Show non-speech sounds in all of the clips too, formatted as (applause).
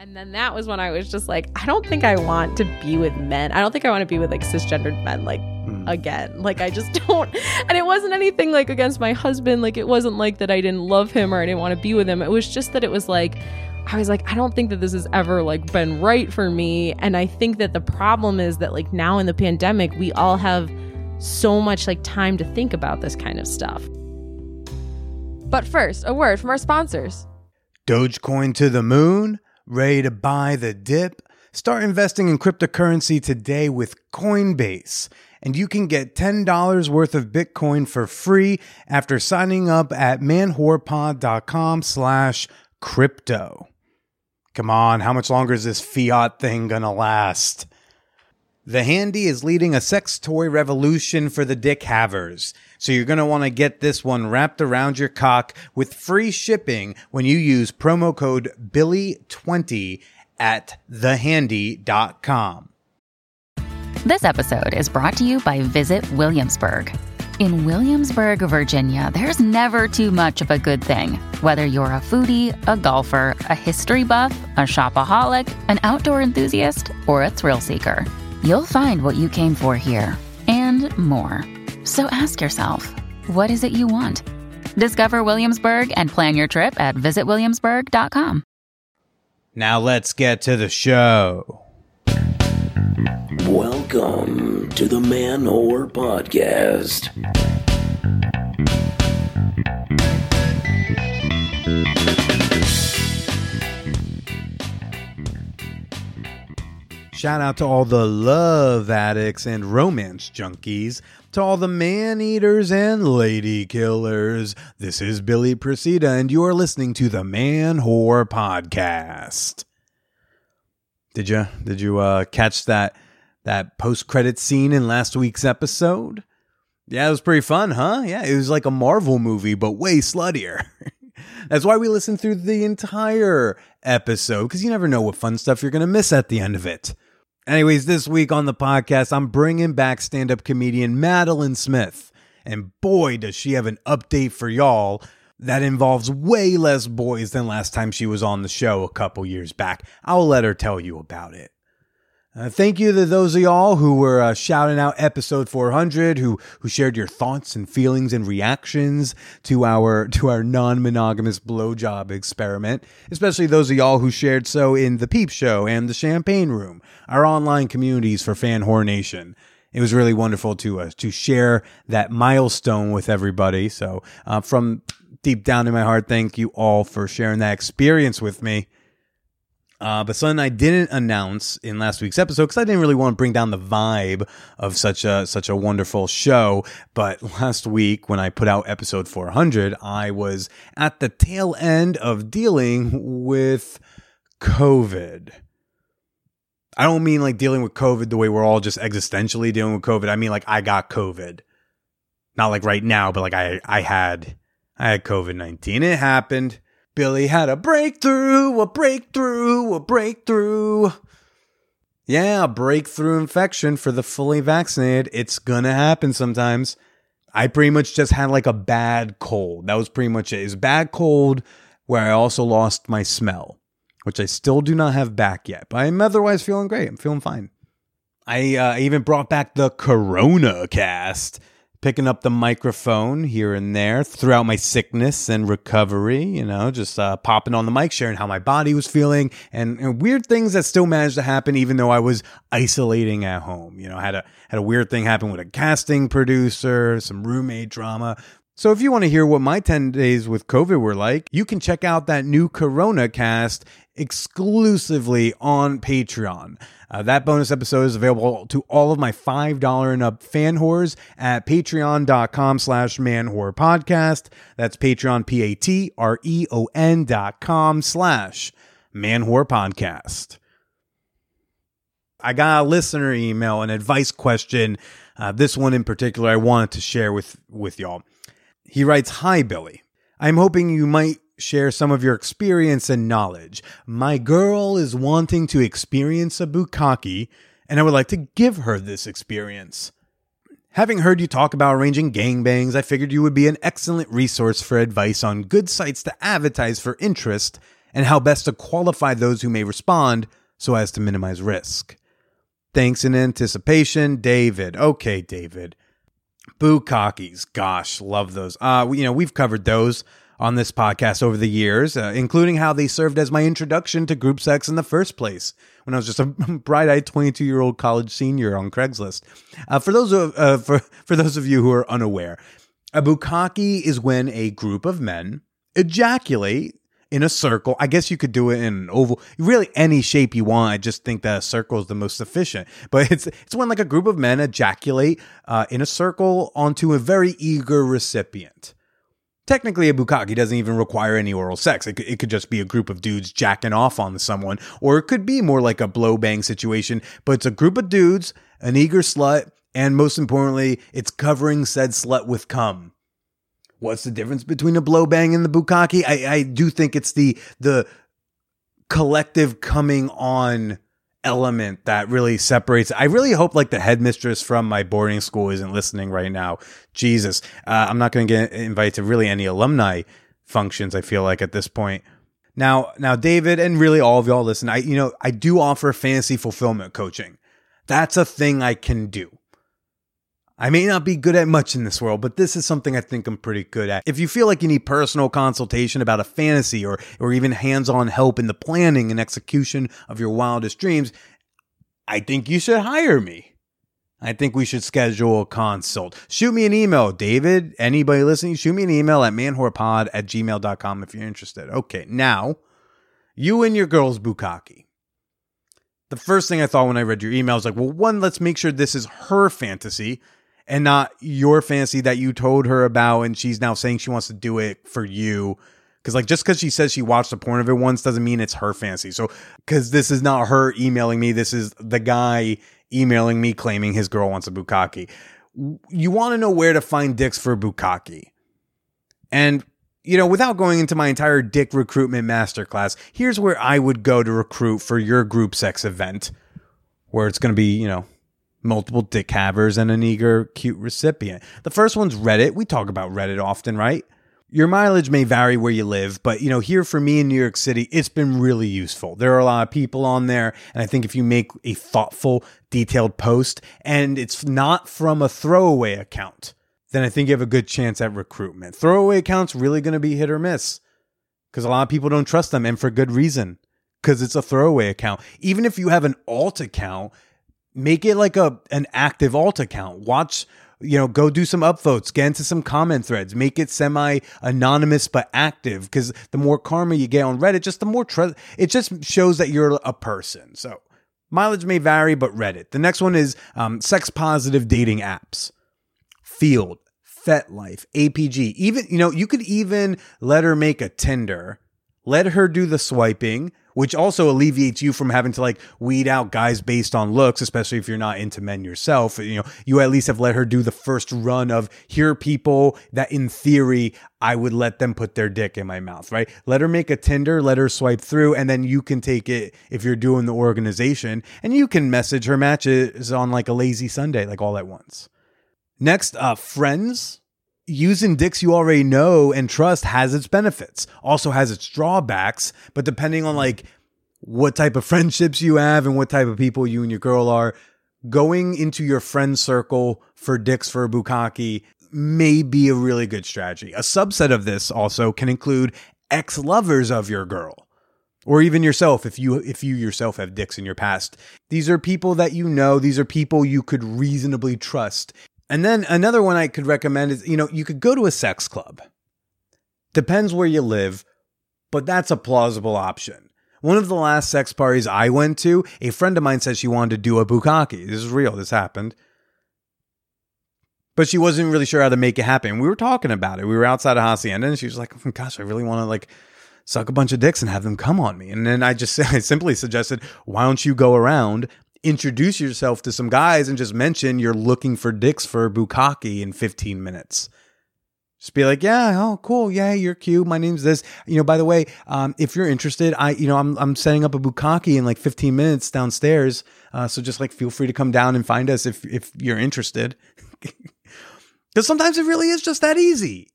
And then that was when I was just like, I don't think I want to be with men. I don't think I want to be with like cisgendered men like Hmm. again. Like I just (laughs) don't. And it wasn't anything like against my husband. Like it wasn't like that I didn't love him or I didn't want to be with him. It was just that it was like I was like, I don't think that this has ever like been right for me. And I think that the problem is that like now in the pandemic, we all have so much like time to think about this kind of stuff. But first, a word from our sponsors. Dogecoin to the moon? Ready to buy the dip? Start investing in cryptocurrency today with Coinbase. And you can get $10 worth of Bitcoin for free after signing up at manwhorepod.com slash crypto. Come on, how much longer is this fiat thing gonna last? The Handy is leading a sex toy revolution for the dick havers. So you're going to want to get this one wrapped around your cock with free shipping when you use promo code BILLY20 at thehandy.com. This episode is brought to you by Visit Williamsburg. In Williamsburg, Virginia, there's never too much of a good thing. Whether you're a foodie, a golfer, a history buff, a shopaholic, an outdoor enthusiast, or a thrill seeker, you'll find what you came for here and more. So ask yourself, what is it you want? Discover Williamsburg and plan your trip at visitwilliamsburg.com. Now let's get to the show. Welcome to the Man Whore Podcast. Shout out to all the love addicts and romance junkies, to all the man eaters and lady killers. This is Billy Procida, and you are listening to the Man Whore Podcast. Did you did you uh, catch that that post credit scene in last week's episode? Yeah, it was pretty fun, huh? Yeah, it was like a Marvel movie, but way sluttier. (laughs) That's why we listen through the entire episode, because you never know what fun stuff you're going to miss at the end of it. Anyways, this week on the podcast, I'm bringing back stand up comedian Madelein Smith. And boy, does she have an update for y'all that involves way less boys than last time she was on the show a couple years back. I'll let her tell you about it. Uh, thank you to those of y'all who were uh, shouting out episode 400, who who shared your thoughts and feelings and reactions to our (laughs) to our non-monogamous blowjob experiment. Especially those of y'all who shared so in the Peep Show and the Champagne Room, our online communities for Fan Whore Nation. It was really wonderful to uh, to share that milestone with everybody. So uh, from deep down in my heart, thank you all for sharing that experience with me. Uh, but something I didn't announce in last week's episode because I didn't really want to bring down the vibe of such a such a wonderful show. But last week when I put out episode 400, I was at the tail end of dealing with COVID. I don't mean like dealing with COVID the way we're all just existentially dealing with COVID. I mean like I got COVID, not like right now, but like I I had I had COVID nineteen. It happened. Billy had a breakthrough, a breakthrough, a breakthrough. Yeah, a breakthrough infection for the fully vaccinated. It's gonna happen sometimes. I pretty much just had like a bad cold. That was pretty much it. It's a bad cold where I also lost my smell, which I still do not have back yet. But I'm otherwise feeling great. I'm feeling fine. I uh, even brought back the Corona cast picking up the microphone here and there throughout my sickness and recovery, you know, just uh, popping on the mic, sharing how my body was feeling and, and, weird things that still managed to happen even though I was isolating at home. You know, had a had a weird thing happen with a casting producer, some roommate drama. So if you want to hear what my 10 days with COVID were like, you can check out that new Corona cast exclusively on Patreon. Uh, that bonus episode is available to all of my $5 and up fan whores at patreon.com slash man whore podcast. That's Patreon, P A T R E O N dot com slash man whore podcast. I got a listener email, an advice question. Uh, this one in particular, I wanted to share with, with y'all. He writes, Hi, Billy. I'm hoping you might share some of your experience and knowledge. My girl is wanting to experience a bukkake, and I would like to give her this experience. Having heard you talk about arranging gangbangs, I figured you would be an excellent resource for advice on good sites to advertise for interest and how best to qualify those who may respond so as to minimize risk. Thanks in anticipation, David. Okay, David. Bukkakis, gosh, love those. Uh, you know, we've covered those on this podcast over the years, uh, including how they served as my introduction to group sex in the first place when I was just a (laughs) bright-eyed 22-year-old college senior on Craigslist. Uh, for those of uh, for for those of you who are unaware, a bukkake is when a group of men ejaculate in a circle. I guess you could do it in an oval, really any shape you want. I just think that a circle is the most efficient. But it's it's when like a group of men ejaculate uh, in a circle onto a very eager recipient. Technically, a bukkake doesn't even require any oral sex. It could, it could just be a group of dudes jacking off on someone, or it could be more like a blow bang situation. But it's a group of dudes, an eager slut, and most importantly, it's covering said slut with cum. What's the difference between a blow bang and the bukkake? I, I do think it's the the collective coming on element that really separates. I really hope like the headmistress from my boarding school isn't listening right now. Jesus, uh, I'm not going to get invited to really any alumni functions. I feel like at this point. Now, now, David, and really all of y'all listen. I, you know, I do offer fantasy fulfillment coaching. That's a thing I can do. I may not be good at much in this world, but this is something I think I'm pretty good at. If you feel like you need personal consultation about a fantasy or, or even hands on help in the planning and execution of your wildest dreams, I think you should hire me. I think we should schedule a consult. Shoot me an email, David. Anybody listening, shoot me an email at manwhorepod at gmail.com if you're interested. Okay, now, you and your girl's bukkake. The first thing I thought when I read your email was like, well, one, let's make sure this is her fantasy and not your fantasy that you told her about and she's now saying she wants to do it for you. Because like just because she says she watched a porn of it once doesn't mean it's her fantasy. So because this is not her emailing me this is the guy emailing me claiming his girl wants a bukkake. You want to know where to find dicks for bukkake. And you know without going into my entire dick recruitment masterclass here's where i would go to recruit for your group sex event where it's going to be you know multiple dick havers and an eager, cute recipient. The first one's Reddit. We talk about Reddit often, right? Your mileage may vary where you live, but you know, here for me in New York City, it's been really useful. There are a lot of people on there, and I think if you make a thoughtful, detailed post and it's not from a throwaway account, then I think you have a good chance at recruitment. Throwaway accounts really going to be hit or miss because a lot of people don't trust them, and for good reason because it's a throwaway account. Even if you have an alt account, make it like a an active alt account. Watch, you know, go do some upvotes, get into some comment threads, make it semi anonymous but active. Because the more karma you get on Reddit, just the more trust. It just shows that you're a person. So mileage may vary, but Reddit. The next one is um, sex positive dating apps. Feeld, FetLife, APG. Even you know, you could even let her make a Tinder. Let her do the swiping which also alleviates you from having to like weed out guys based on looks, especially if you're not into men yourself. You know, you at least have let her do the first run of here people that in theory I would let them put their dick in my mouth, right? Let her make a Tinder, let her swipe through, and then you can take it if you're doing the organization and you can message her matches on like a lazy Sunday, like all at once. Next, uh, friends using dicks you already know and trust has its benefits, also has its drawbacks. But depending on like what type of friendships you have and what type of people you and your girl are, going into your friend circle for dicks for a bukkake may be a really good strategy. A subset of this also can include ex lovers of your girl or even yourself if you if you yourself have dicks in your past these are people that you know these are people you could reasonably trust and then another one I could recommend is, you know, you could go to a sex club. Depends where you live, but that's a plausible option. One of the last sex parties I went to, a friend of mine said she wanted to do a bukkake. This is real. This happened. But she wasn't really sure how to make it happen. We were talking about it. We were outside of Hacienda and she was like, oh gosh, I really want to like suck a bunch of dicks and have them come on me. And then I just (laughs) I simply suggested, why don't you go around introduce yourself to some guys and just mention you're looking for dicks for bukkake in 15 minutes. Just be like, yeah, oh, cool, yeah, you're cute. My name's this. You know, by the way, um, if you're interested, I, you know, I'm I'm setting up a bukkake in like 15 minutes downstairs. Uh, so just like feel free to come down and find us if if you're interested. (laughs) Because sometimes it really is just that easy.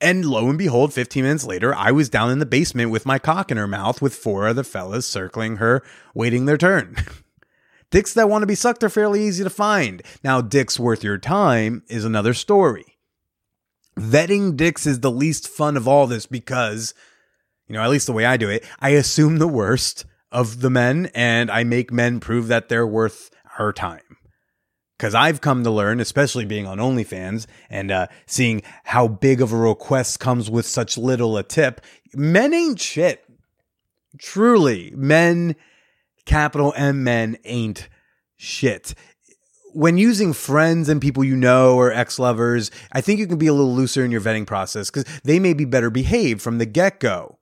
And lo and behold, 15 minutes later, I was down in the basement with my cock in her mouth with four other fellas circling her, waiting their turn. (laughs) dicks that want to be sucked are fairly easy to find. Now, dicks worth your time is another story. Vetting dicks is the least fun of all this because, you know, at least the way I do it, I assume the worst of the men and I make men prove that they're worth our time. Because I've come to learn, especially being on OnlyFans and uh, seeing how big of a request comes with such little a tip, men ain't shit. Truly, men, capital M men, ain't shit. When using friends and people you know or ex lovers, I think you can be a little looser in your vetting process because they may be better behaved from the get go.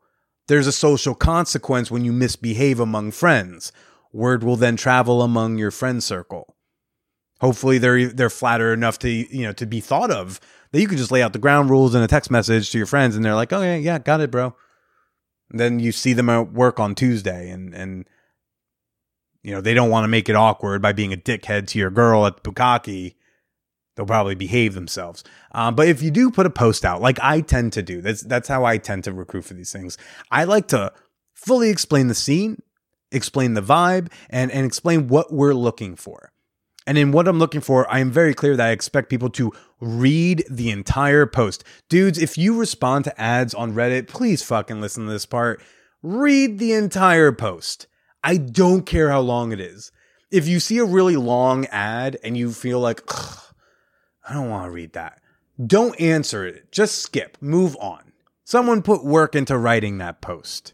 There's a social consequence when you misbehave among friends. Word will then travel among your friend circle. Hopefully they're they're flatter enough to you know to be thought of that you can just lay out the ground rules in a text message to your friends and they're like, "Oh yeah, yeah, got it, bro." And then you see them at work on Tuesday and and you know, they don't want to make it awkward by being a dickhead to your girl at the Bukkake they'll probably behave themselves. Um, but if you do put a post out, like I tend to do, that's that's how I tend to recruit for these things. I like to fully explain the scene, explain the vibe, and and explain what we're looking for. And in what I'm looking for, I am very clear that I expect people to read the entire post. Dudes, if you respond to ads on Reddit, please fucking listen to this part. Read the entire post. I don't care how long it is. If you see a really long ad and you feel like, I don't want to read that. Don't answer it. Just skip. Move on. Someone put work into writing that post.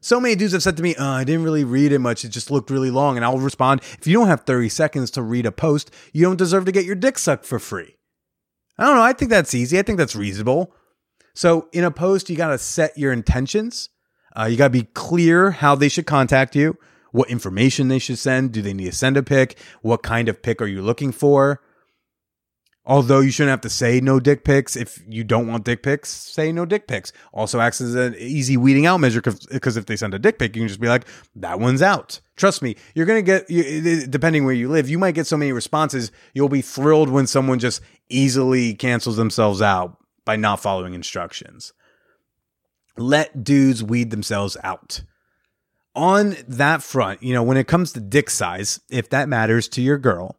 So many dudes have said to me, oh, I didn't really read it much. It just looked really long. And I'll respond, if you don't have 30 seconds to read a post, you don't deserve to get your dick sucked for free. I don't know. I think that's easy. I think that's reasonable. So in a post, you got to set your intentions. Uh, you got to be clear how they should contact you, what information they should send. Do they need to send a pic? What kind of pic are you looking for? Although you shouldn't have to say no dick pics if you don't want dick pics, say no dick pics. Also acts as an easy weeding out measure because if they send a dick pic, you can just be like, that one's out. Trust me, you're going to get, depending where you live, you might get so many responses, you'll be thrilled when someone just easily cancels themselves out by not following instructions. Let dudes weed themselves out. On that front, you know, when it comes to dick size, if that matters to your girl,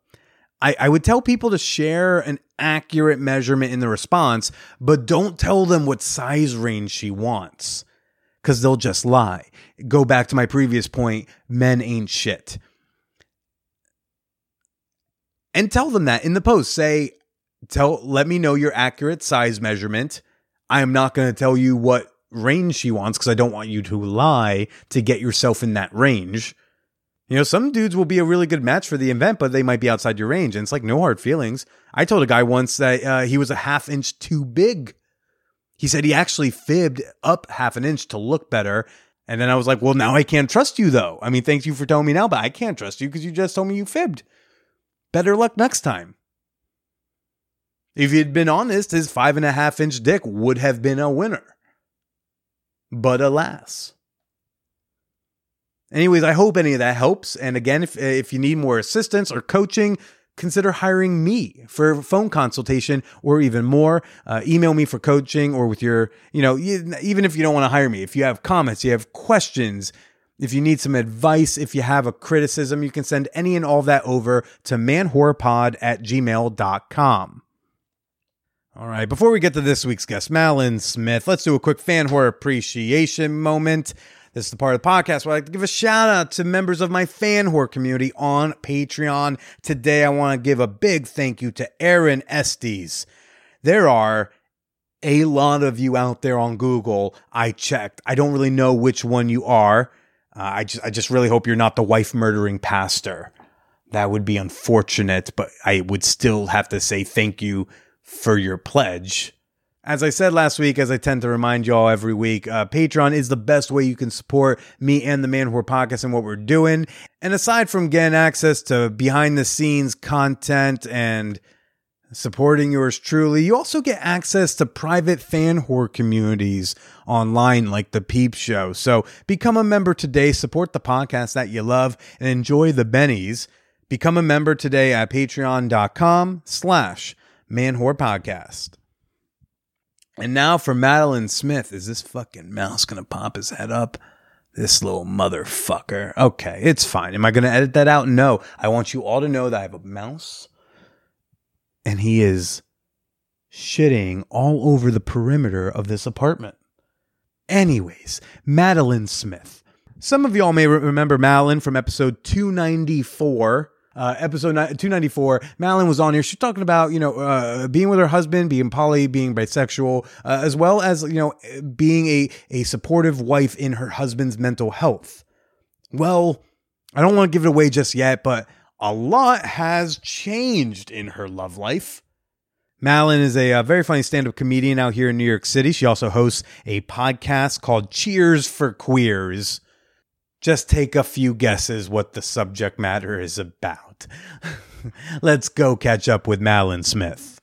I, I would tell people to share an accurate measurement in the response, but don't tell them what size range she wants because they'll just lie. Go back to my previous point men ain't shit. And tell them that in the post. Say, tell, let me know your accurate size measurement. I am not going to tell you what range she wants because I don't want you to lie to get yourself in that range. You know, some dudes will be a really good match for the event, but they might be outside your range. And it's like no hard feelings. I told a guy once that uh, he was a half inch too big. He said he actually fibbed up half an inch to look better. And then I was like, well, now I can't trust you, though. I mean, thank you for telling me now, but I can't trust you because you just told me you fibbed. Better luck next time. If he'd been honest, his five and a half inch dick would have been a winner. But alas. Anyways, I hope any of that helps. And again, if if you need more assistance or coaching, consider hiring me for phone consultation or even more. Uh, email me for coaching or with your, you know, even if you don't want to hire me, if you have comments, you have questions, if you need some advice, if you have a criticism, you can send any and all that over to manwhorepod at gmail.com. All right, before we get to this week's guest, Madelein Smith, let's do a quick fan whore appreciation moment. This is the part of the podcast where I like to give a shout out to members of my fan whore community on Patreon. Today, I want to give a big thank you to Aaron Estes. There are a lot of you out there on Google. I checked. I don't really know which one you are. Uh, I just, I just really hope you're not the wife murdering pastor. That would be unfortunate, but I would still have to say thank you for your pledge. As I said last week, as I tend to remind y'all every week, uh, Patreon is the best way you can support me and the Man Whore Podcast and what we're doing. And aside from getting access to behind the scenes content and supporting yours truly, you also get access to private fan whore communities online like the Peep Show. So become a member today, support the podcast that you love, and enjoy the bennies. Become a member today at patreon.com slash man whore podcast. And now for Madelein Smith. Is this fucking mouse gonna pop his head up? This little motherfucker. Okay, it's fine. Am I gonna edit that out? No. I want you all to know that I have a mouse and he is shitting all over the perimeter of this apartment. Anyways, Madelein Smith. Some of y'all may re- remember Madelein from episode 294. Uh, episode 294, Madelein was on here. She's talking about, you know, uh, being with her husband, being poly, being bisexual, uh, as well as, you know, being a, a supportive wife in her husband's mental health. Well, I don't want to give it away just yet, but a lot has changed in her love life. Madelein is a, uh very funny stand up comedian out here in New York City. She also hosts a podcast called Cheers for Queers. Just take a few guesses what the subject matter is about. (laughs) Let's go catch up with Madelein Smith.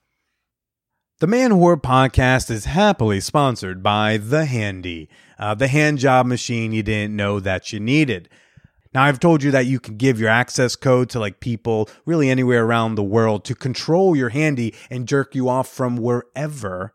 The Man Whore podcast is happily sponsored by The Handy, uh, the hand job machine you didn't know that you needed. Now, I've told you that you can give your access code to like people really anywhere around the world to control your handy and jerk you off from wherever.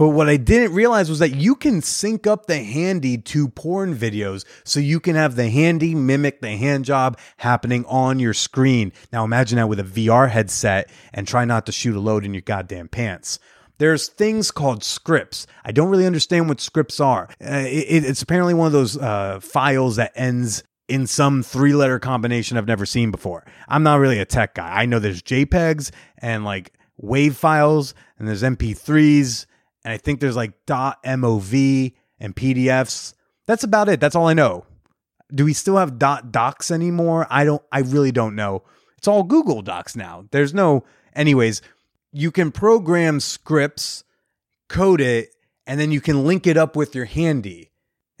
But what I didn't realize was that you can sync up the handy to porn videos so you can have the handy mimic the hand job happening on your screen. Now imagine that with a VR headset and try not to shoot a load in your goddamn pants. There's things called scripts. I don't really understand what scripts are. Uh, it- it's apparently one of those uh, files that ends in some three letter combination I've never seen before. I'm not really a tech guy. I know there's JPEGs and like WAV files, and there's MP3s, and I think there's like .mov and PDFs. That's about it. That's all I know. Do we still have .docs anymore? I don't. I really don't know. It's all Google Docs now. There's no. Anyways, you can program scripts, code it, and then you can link it up with your handy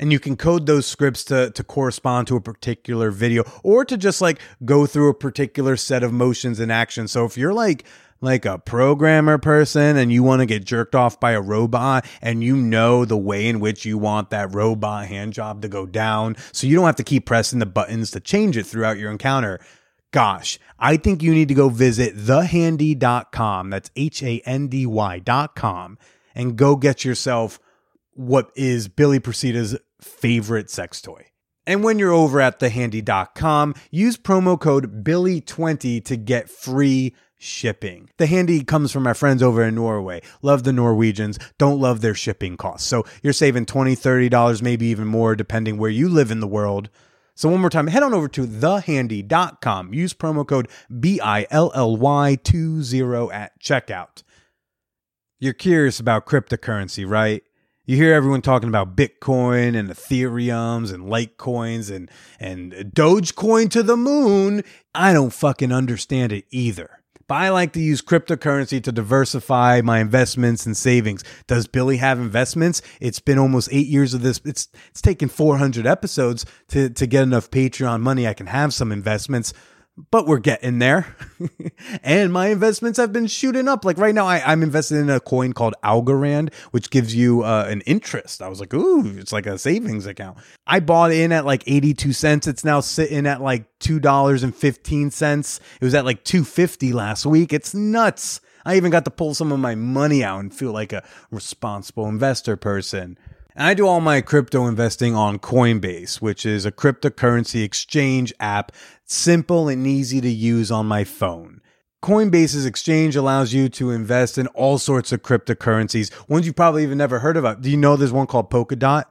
and you can code those scripts to to correspond to a particular video or to just like go through a particular set of motions and actions. So if you're like like a programmer person and you want to get jerked off by a robot and you know the way in which you want that robot hand job to go down so you don't have to keep pressing the buttons to change it throughout your encounter. Gosh, I think you need to go visit thehandy.com. That's H A N D Y.com and go get yourself what is Billy Procida's favorite sex toy. And when you're over at thehandy.com, use promo code Billy20 to get free shipping. The handy comes from our friends over in Norway. Love the Norwegians, don't love their shipping costs. So you're saving $20, $30, maybe even more depending where you live in the world. So one more time, head on over to thehandy.com. Use promo code B-I-L-L-Y20 at checkout. You're curious about cryptocurrency, right? You hear everyone talking about Bitcoin and Ethereums and Litecoins and and Dogecoin to the moon. I don't fucking understand it either. But I like to use cryptocurrency to diversify my investments and savings. Does Billy have investments? It's been almost eight years of this. It's it's taken 400 episodes to to get enough Patreon money. I can have some investments but we're getting there. (laughs) and my investments have been shooting up. Like right now, I, I'm invested in a coin called Algorand, which gives you uh, an interest. I was like, ooh, it's like a savings account. I bought in at like 82 cents. It's now sitting at like $2.15. It was at like 250 last week. It's nuts. I even got to pull some of my money out and feel like a responsible investor person. And I do all my crypto investing on Coinbase, which is a cryptocurrency exchange app, simple and easy to use on my phone. Coinbase's exchange allows you to invest in all sorts of cryptocurrencies, ones you probably even never heard about. Do you know there's one called Polkadot?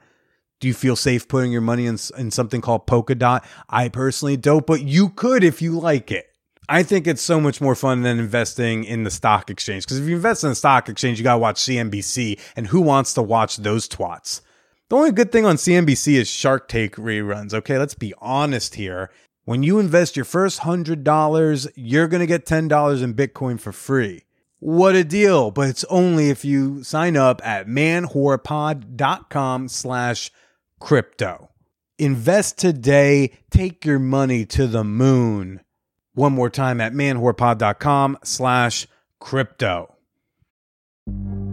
Do you feel safe putting your money in, in something called Polkadot? I personally don't, but you could if you like it. I think it's so much more fun than investing in the stock exchange. Because if you invest in the stock exchange, you got to watch CNBC. And who wants to watch those twats? The only good thing on CNBC is Shark Tank reruns. Okay, let's be honest here. When you invest your first $100, you're going to get $10 in Bitcoin for free. What a deal. But it's only if you sign up at manwhorepod.com slash crypto. Invest today. Take your money to the moon. One more time at manwhorepod.com slash crypto.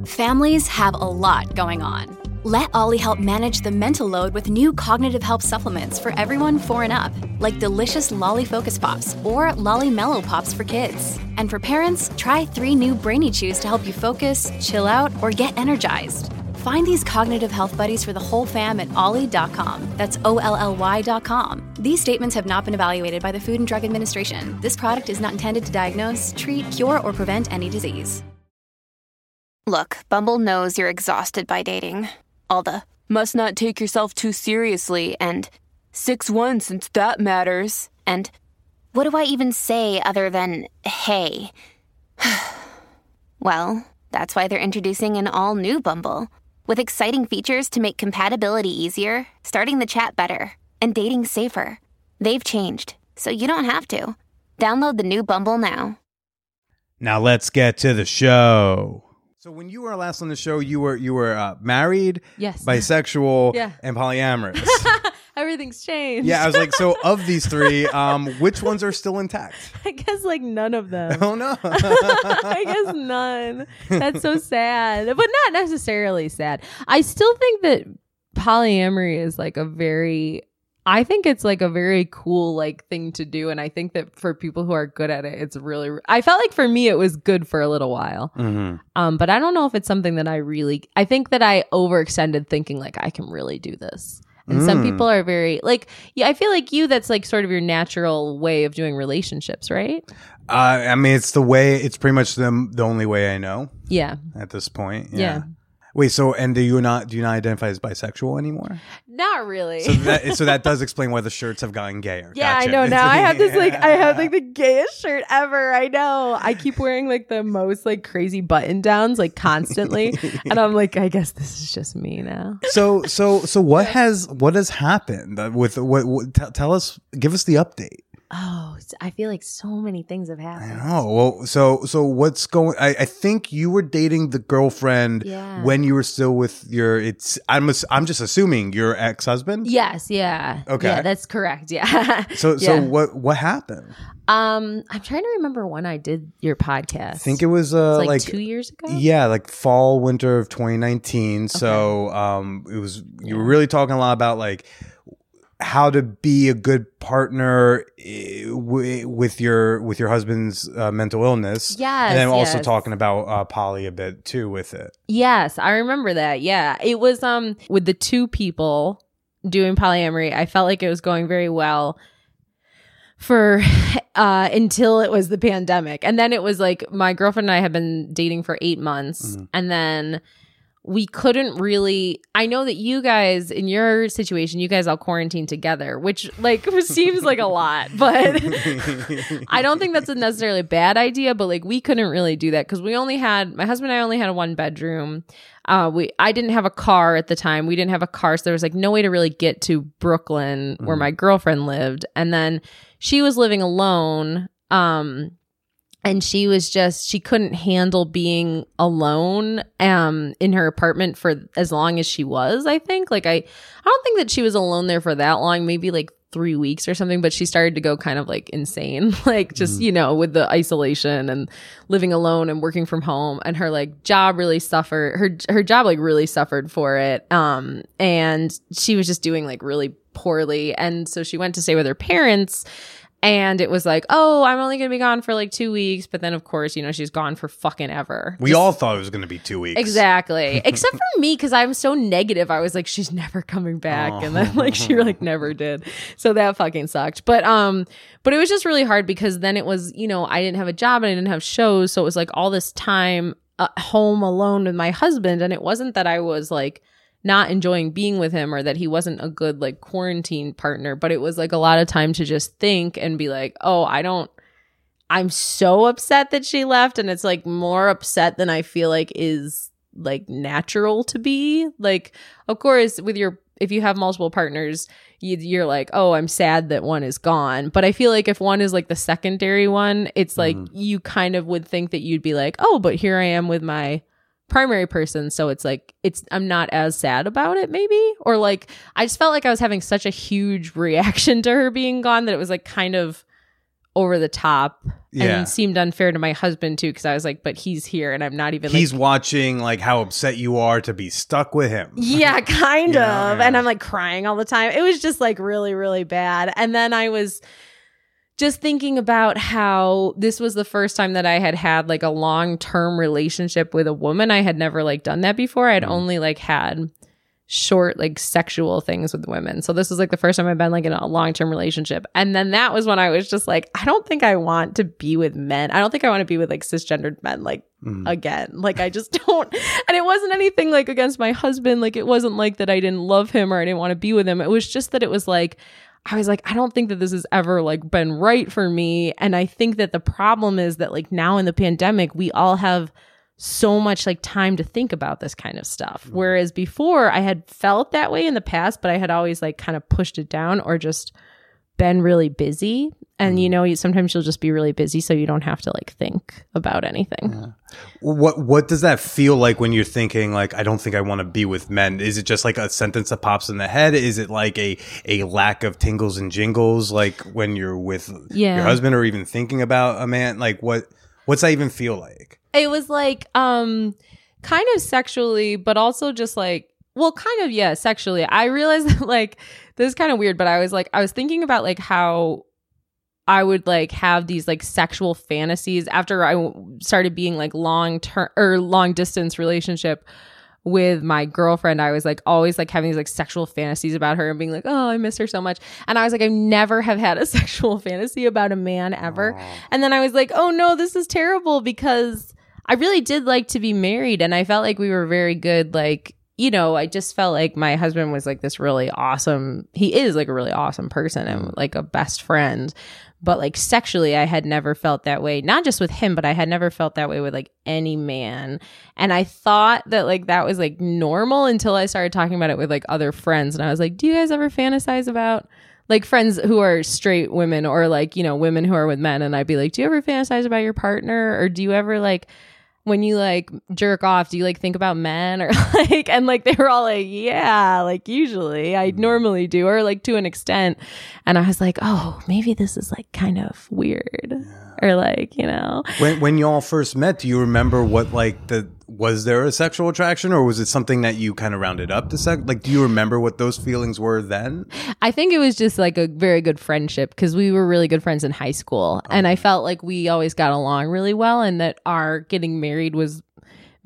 Families have a lot going on. Let OLLY help manage the mental load with new cognitive help supplements for everyone four and up, like delicious Lolly Focus Pops or Lolly Mellow Pops for kids. And for parents, try three new Brainy Chews to help you focus, chill out, or get energized. Find these cognitive health buddies for the whole fam at olly.com. That's O L L Y.com. These statements have not been evaluated by the Food and Drug Administration. This product is not intended to diagnose, treat, cure, or prevent any disease. Look, Bumble knows you're exhausted by dating. All the must not take yourself too seriously and 6 1 since that matters. And what do I even say other than hey? (sighs) well, that's why they're introducing an all new Bumble with exciting features to make compatibility easier, starting the chat better, and dating safer. They've changed, so you don't have to. Download the new Bumble now. Now let's get to the show. So when you were last on the show, you were you were uh, married, Yes. bisexual, Yeah. and polyamorous. (laughs) Everything's changed. yeah, I was like, so (laughs) of these three, um, which ones are still intact? I guess like none of them. Oh no. (laughs) I guess none. That's so sad, but not necessarily sad. I still think that polyamory is like a very I think it's like a very cool like thing to do and I think that for people who are good at it it's really I felt like for me it was good for a little while. Mhm. Um but I don't know if it's something that I really I think that I overextended thinking like I can really do this. And some Mm. people are very like yeah, I feel like you that's like sort of your natural way of doing relationships, right? Uh, I mean, it's the way. It's pretty much the the only way I know Yeah. at this point. Yeah. Wait. So, and do you not do you not identify as bisexual anymore? Not really. So that so that does (laughs) explain why the shirts have gotten gayer. Yeah, I know. Now I have this like I have like the (laughs) gayest shirt ever. I know. I keep wearing like the most like crazy button downs like constantly, and I'm like, I guess this is just me now. so so so what (laughs) has what has happened with what, what t- tell us give us the update Oh, I feel like so many things have i happened. know well so so what's going I, I think you were dating the girlfriend Yeah. when you were still with your it's i'm i'm just assuming your ex-husband Yes, yeah. Okay. Yeah, that's correct. Yeah. (laughs) so so Yeah. what what happened um I'm trying to remember when I did your podcast. i think it was uh like, like, two years ago. yeah like fall winter of 2019 so um it was you were really talking a lot about like how to be a good partner eh, with your with your husband's uh, mental illness. Yes, and then also yes. talking about uh, poly a bit too with it. Yes, I remember that. Yeah. It was um with the two people doing polyamory, I felt like it was going very well for (laughs) uh until it was the pandemic. And then it was like my girlfriend and I had been dating for 8 months and then we couldn't really I know that you guys in your situation you guys all quarantined together, which like (laughs) seems like a lot, but (laughs) I don't think that's a necessarily a bad idea, but like we couldn't really do that because we only had my husband and I only had a one bedroom. Uh, we I didn't have a car at the time. We didn't have a car, so there was like no way to really get to Brooklyn where my girlfriend lived. And then she was living alone. Um, and she was just she couldn't handle being alone um in her apartment for as long as she was i think. Like i i don't think that she was alone there for that long maybe like three weeks or something but she started to go kind of like insane. (laughs) Like just you know with the isolation and living alone and working from home and her like job really suffered her her job like really suffered for it. Um and she was just doing like really poorly. And so she went to stay with her parents and it was like, oh, I'm only going to be gone for like two weeks. But then, of course, you know, she's gone for fucking ever. We all thought it was going to be two weeks. Exactly. (laughs) Except for me, because I'm so negative. I was like, she's never coming back. And then like she like never did. So that fucking sucked. But um, but it was just really hard because then it was, you know, I didn't have a job and I didn't have shows. So it was like all this time uh, home alone with my husband. And it wasn't that I was like not enjoying being with him or that he wasn't a good like quarantine partner, but it was like a lot of time to just think and be like, oh, I don't I'm so upset that she left and it's like more upset than I feel like is like natural to be. Like of course with your if you have multiple partners, you, you're like, "Oh, I'm sad that one is gone." But I feel like if one is like the secondary one, it's like mm-hmm. you kind of would think that you'd be like, "Oh, but here I am with my primary person so it's like it's i'm not as sad about it maybe or like i just felt like i was having such a huge (laughs) reaction to her being gone that it was like kind of over the top Yeah. and seemed unfair to my husband too because i was like but he's here and i'm not even He's like watching like how upset you are to be stuck with him. yeah (laughs) kind Yeah, of yeah. and i'm like crying all the time it was just like really really bad and then i was just thinking about how this was the first time that I had had like a long term relationship with a woman. I had never like done that before. I'd mm. only like had short like sexual things with women. So this was like the first time I've been like in a long term relationship. And then that was when I was just like, I don't think I want to be with men. I don't think I want to be with like cisgendered men like mm. again. Like I just (laughs) don't and it wasn't anything like against my husband. Like it wasn't like that I didn't love him or I didn't want to be with him. It was just that it was like I was like, I don't think that this has ever like been right for me. And I think that the problem is that like now in the pandemic, we all have so much like time to think about this kind of stuff. Mm-hmm. Whereas before I had felt that way in the past, but I had always like kind of pushed it down or just been really busy. And you know, you, sometimes you'll just be really busy so you don't have to like think about anything. What what does that feel like when you're thinking like I don't think I want to be with men? Is it just like a sentence that pops in the head? Is it like a a lack of tingles and jingles like when you're with Yeah. your husband or even thinking about a man? Like what what's that even feel like? It was like um kind of sexually, but also just like well, kind of yeah, sexually. I realized (laughs) that like this is kind of weird, but I was like I was thinking about like how I would like have these like sexual fantasies after I started being like long term or long distance relationship with my girlfriend. I was like always like having these like sexual fantasies about her and being like, oh, I miss her so much. And I was like, I never have had a (laughs) sexual fantasy about a man ever. And then I was like, oh no, this is terrible because I really did like to be married and I felt like we were very good like you know, I just felt like my husband was like this really awesome. He is like a really awesome person and mm. like a best friend. But like sexually, I had never felt that way. Not just with him, but I had never felt that way with like any man. And I thought that like that was like normal until I started talking about it with like other friends. And I was like, do you guys ever fantasize about like friends who are straight women or like, you know, women who are with men? And I'd be like, do you ever fantasize about your partner? Or do you ever like, when you like jerk off, do you like think about men or (laughs) like, and like they were all like, yeah, like usually I mm. normally do, or like to an extent. And I was like, oh, maybe this is like kind of weird or like, you know, When when y'all first met, do you remember what like the was there a sexual attraction or was it something that you kind of rounded up to sex? Like do you remember what those feelings were then? I think it was just like a very good friendship because we were really good friends in high school. And I felt like we always got along really well and that our getting married was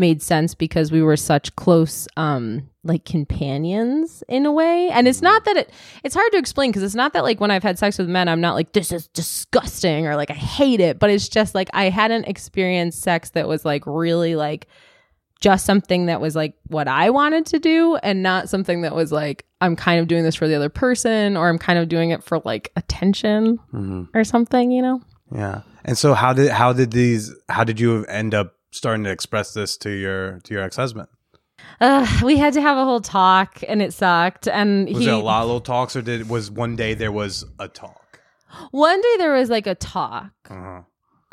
made sense because we were such close um like companions in a way and it's not that it it's hard to explain because it's not that like when i've had sex with men i'm not like this is disgusting or like i hate it but it's just like i hadn't experienced sex that was like really like just something that was like what I wanted to do and not something that was like I'm kind of doing this for the other person or I'm kind of doing it for like attention or something, you know? Yeah. And so how did how did these how did you end up starting to express this to your to your ex-husband? Uh, we had to have a whole talk and it sucked. And Was he, there a lot of little talks or did was one day there was a talk? one day there was like a talk. Uh-huh.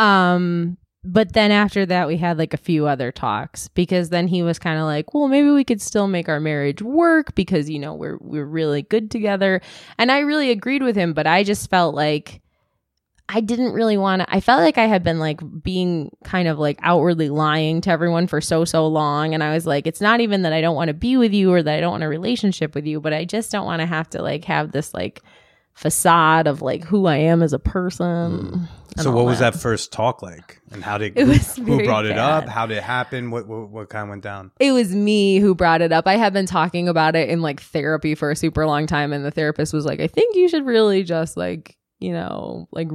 Um, but then after that, we had like a few other talks because then he was kind of like, well, maybe we could still make our marriage work because, you know, we're, we're really good together. And I really agreed with him, but I just felt like I didn't really want to, I felt like I had been like being kind of like outwardly lying to everyone for so, so long. And I was like, it's not even that I don't want to be with you or that I don't want a relationship with you, but I just don't want to have to like have this like facade of like who I am as a person. and So what was that first talk like? And how did (laughs) It who, was who brought it up? How did it happen? What what, what kind of went down? It was me who brought it up. I had been talking about it in like therapy for a super long time, and the therapist was like, I think you should really just like, you know, like,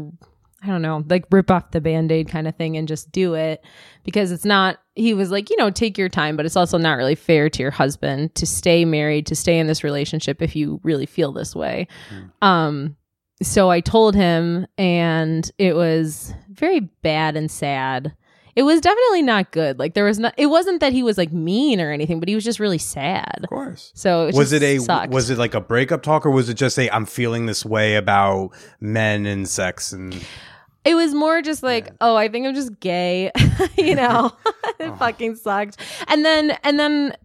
I don't know, like rip off the band aid kind of thing and just do it because it's not, he was like, you know, take your time, but it's also not really fair to your husband to stay married, to stay in this relationship if you really feel this way. Um, so I told him, and it was very bad and sad. It was definitely not good. Like there was not. It wasn't that he was like mean or anything, but he was just really sad. Of course. So it was just it a sucked. was it like a breakup talk or was it just a I'm feeling this way about men and sex and It was more just like, oh, I think I'm just gay. (laughs) you (laughs) know, (laughs) it oh. fucking sucked. And then and then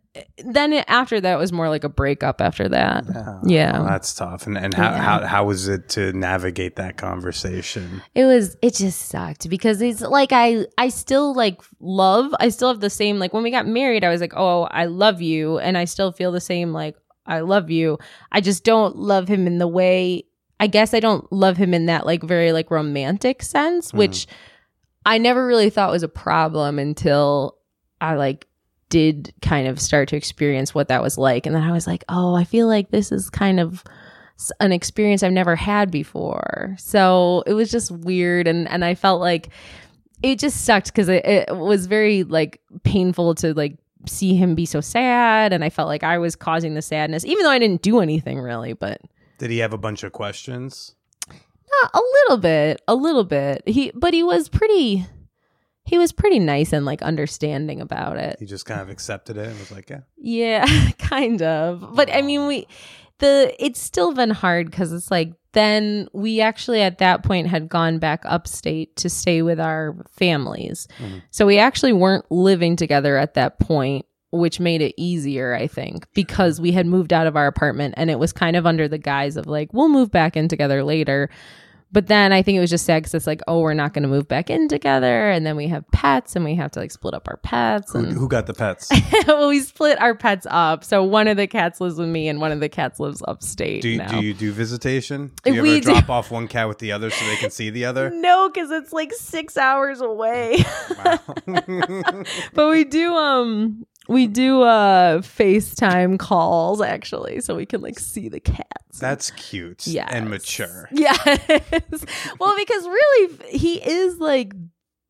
then it, after that was more like a breakup. After that, yeah. Oh, that's tough. And and how, how how was it to navigate that conversation? it was it just sucked because it's like i i still like love i still have the same like when we got married i was like oh i love you and i still feel the same like i love you i just don't love him in the way I guess I don't love him in that like very like romantic sense, hmm. which I never really thought was a problem until I like did kind of start to experience what that was like. And then I was like, oh, I feel like this is kind of an experience I've never had before. So it was just weird. And, and I felt like it just sucked because it, it was very like painful to like see him be so sad. And I felt like I was causing the sadness, even though I didn't do anything really, but Did he have a bunch of questions? uh, a little bit, a little bit. He, but he was pretty, he was pretty nice and like understanding about it. He just kind of accepted it and was like, yeah. Yeah, (laughs) kind of. But I mean, we the it's still been hard because it's like then we actually at that point had gone back upstate to stay with our families. Mm-hmm. So we actually weren't living together at that point, which made it easier, I think, because we had moved out of our apartment and it was kind of under the guise of like we'll move back in together later. But then I think it was just sad because it's like, oh, we're not going to move back in together, and then we have pets, and we have to like split up our pets. Who, and who got the pets? (laughs) well, we split our pets up. So one of the cats lives with me, and one of the cats lives upstate. Do you, now. do you do visitation? Do you We ever do. drop off one cat with the other so they can see the other? (laughs) No, because it's like six hours away. (laughs) But we do um we do uh FaceTime calls actually, so we can like see the cats. That's cute Yes. and mature. Yes. (laughs) well, because really he is like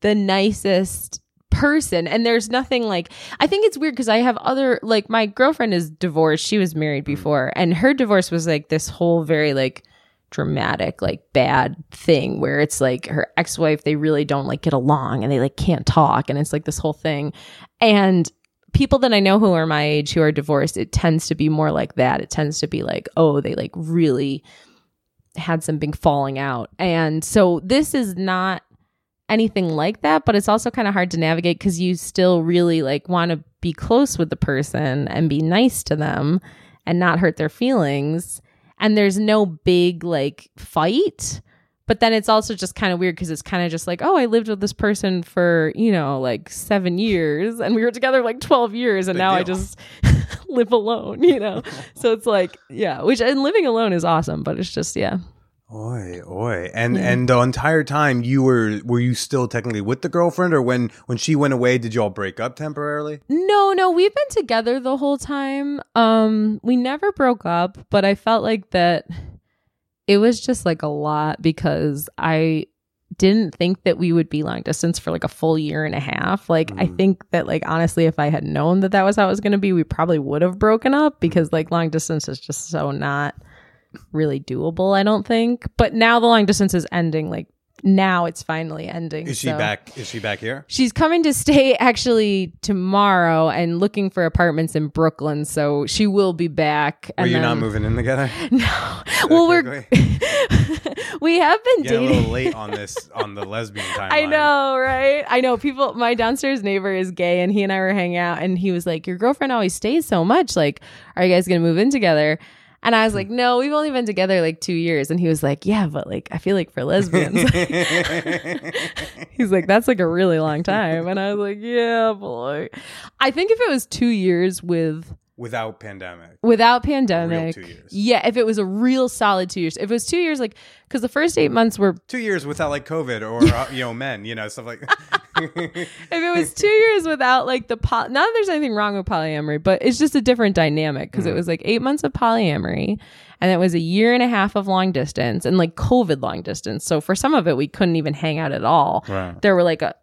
the nicest person and there's nothing like I think it's weird because I have other like my girlfriend is divorced. She was married before and her divorce was like this whole very like dramatic like bad thing where it's like her ex-wife they really don't like get along and they like can't talk and it's like this whole thing and people that I know who are my age who are divorced it tends to be more like that it tends to be like oh they like really had something falling out. And so this is not anything like that, but it's also kind of hard to navigate because you still really like want to be close with the person and be nice to them and not hurt their feelings. And there's no big like fight. But then it's also just kind of weird because it's kind of just like, oh, I lived with this person for, you know, like seven years and we were together like 12 years and Big now I just (laughs) live alone, you know? (laughs) so it's like, yeah, which and living alone is awesome, but it's just, yeah. Oi, oi. And Yeah. and the entire time you were were you still technically with the girlfriend or when when she went away did y'all break up temporarily? No, no, we've been together the whole time. Um, we never broke up, but I felt like that it was just like a lot because I didn't think that we would be long distance for like a full year and a half. Like I Mm. think that like honestly if I had known that that was how it was going to be, we probably would have broken up because like long distance is just so not really doable, I don't think. But now the long distance is ending like now it's finally ending. Is she so- back is she back here? She's coming to stay actually tomorrow and looking for apartments in Brooklyn, so she will be back. Were and you not moving in together? (laughs) No. Well, we're (laughs) we have been Getting a little late on this (laughs) on the lesbian timeline. I know, right? I know people. My downstairs neighbor is gay, and he and I were hanging out, and he was like, "Your girlfriend always stays so much. Like, are you guys gonna move in together?" And I was like, hmm. "No, we've only been together like two years." And he was like, "Yeah, but like, I feel like for lesbians." (laughs) He's like, that's like a really long time. And I was like, yeah, boy. I think if it was two years with Without pandemic. without pandemic, two years. yeah, if it was a real solid two years, if it was two years, like, because the first eight months were, Two years without like COVID or (laughs) uh, you know men, you know stuff like. (laughs) if it was two years without like the poly, not that there's anything wrong with polyamory, but it's just a different dynamic because it was like eight months of polyamory and it was a year and a half of long distance and like COVID long distance. So for some of it, we couldn't even hang out at all. Right. there were like a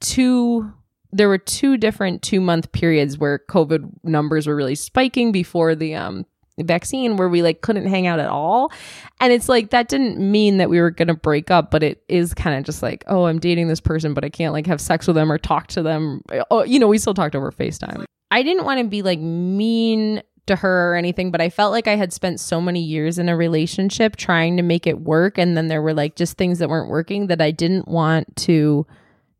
two there were two different two month periods where covid numbers were really spiking before the um vaccine where we like couldn't hang out at all and it's like that didn't mean that we were gonna break up but it is kind of just like oh i'm dating this person but i can't like have sex with them or talk to them oh you know we still talked over facetime i didn't want to be like mean to her or anything, but I felt like I had spent so many years in a relationship trying to make it work. And then there were like just things that weren't working that I didn't want to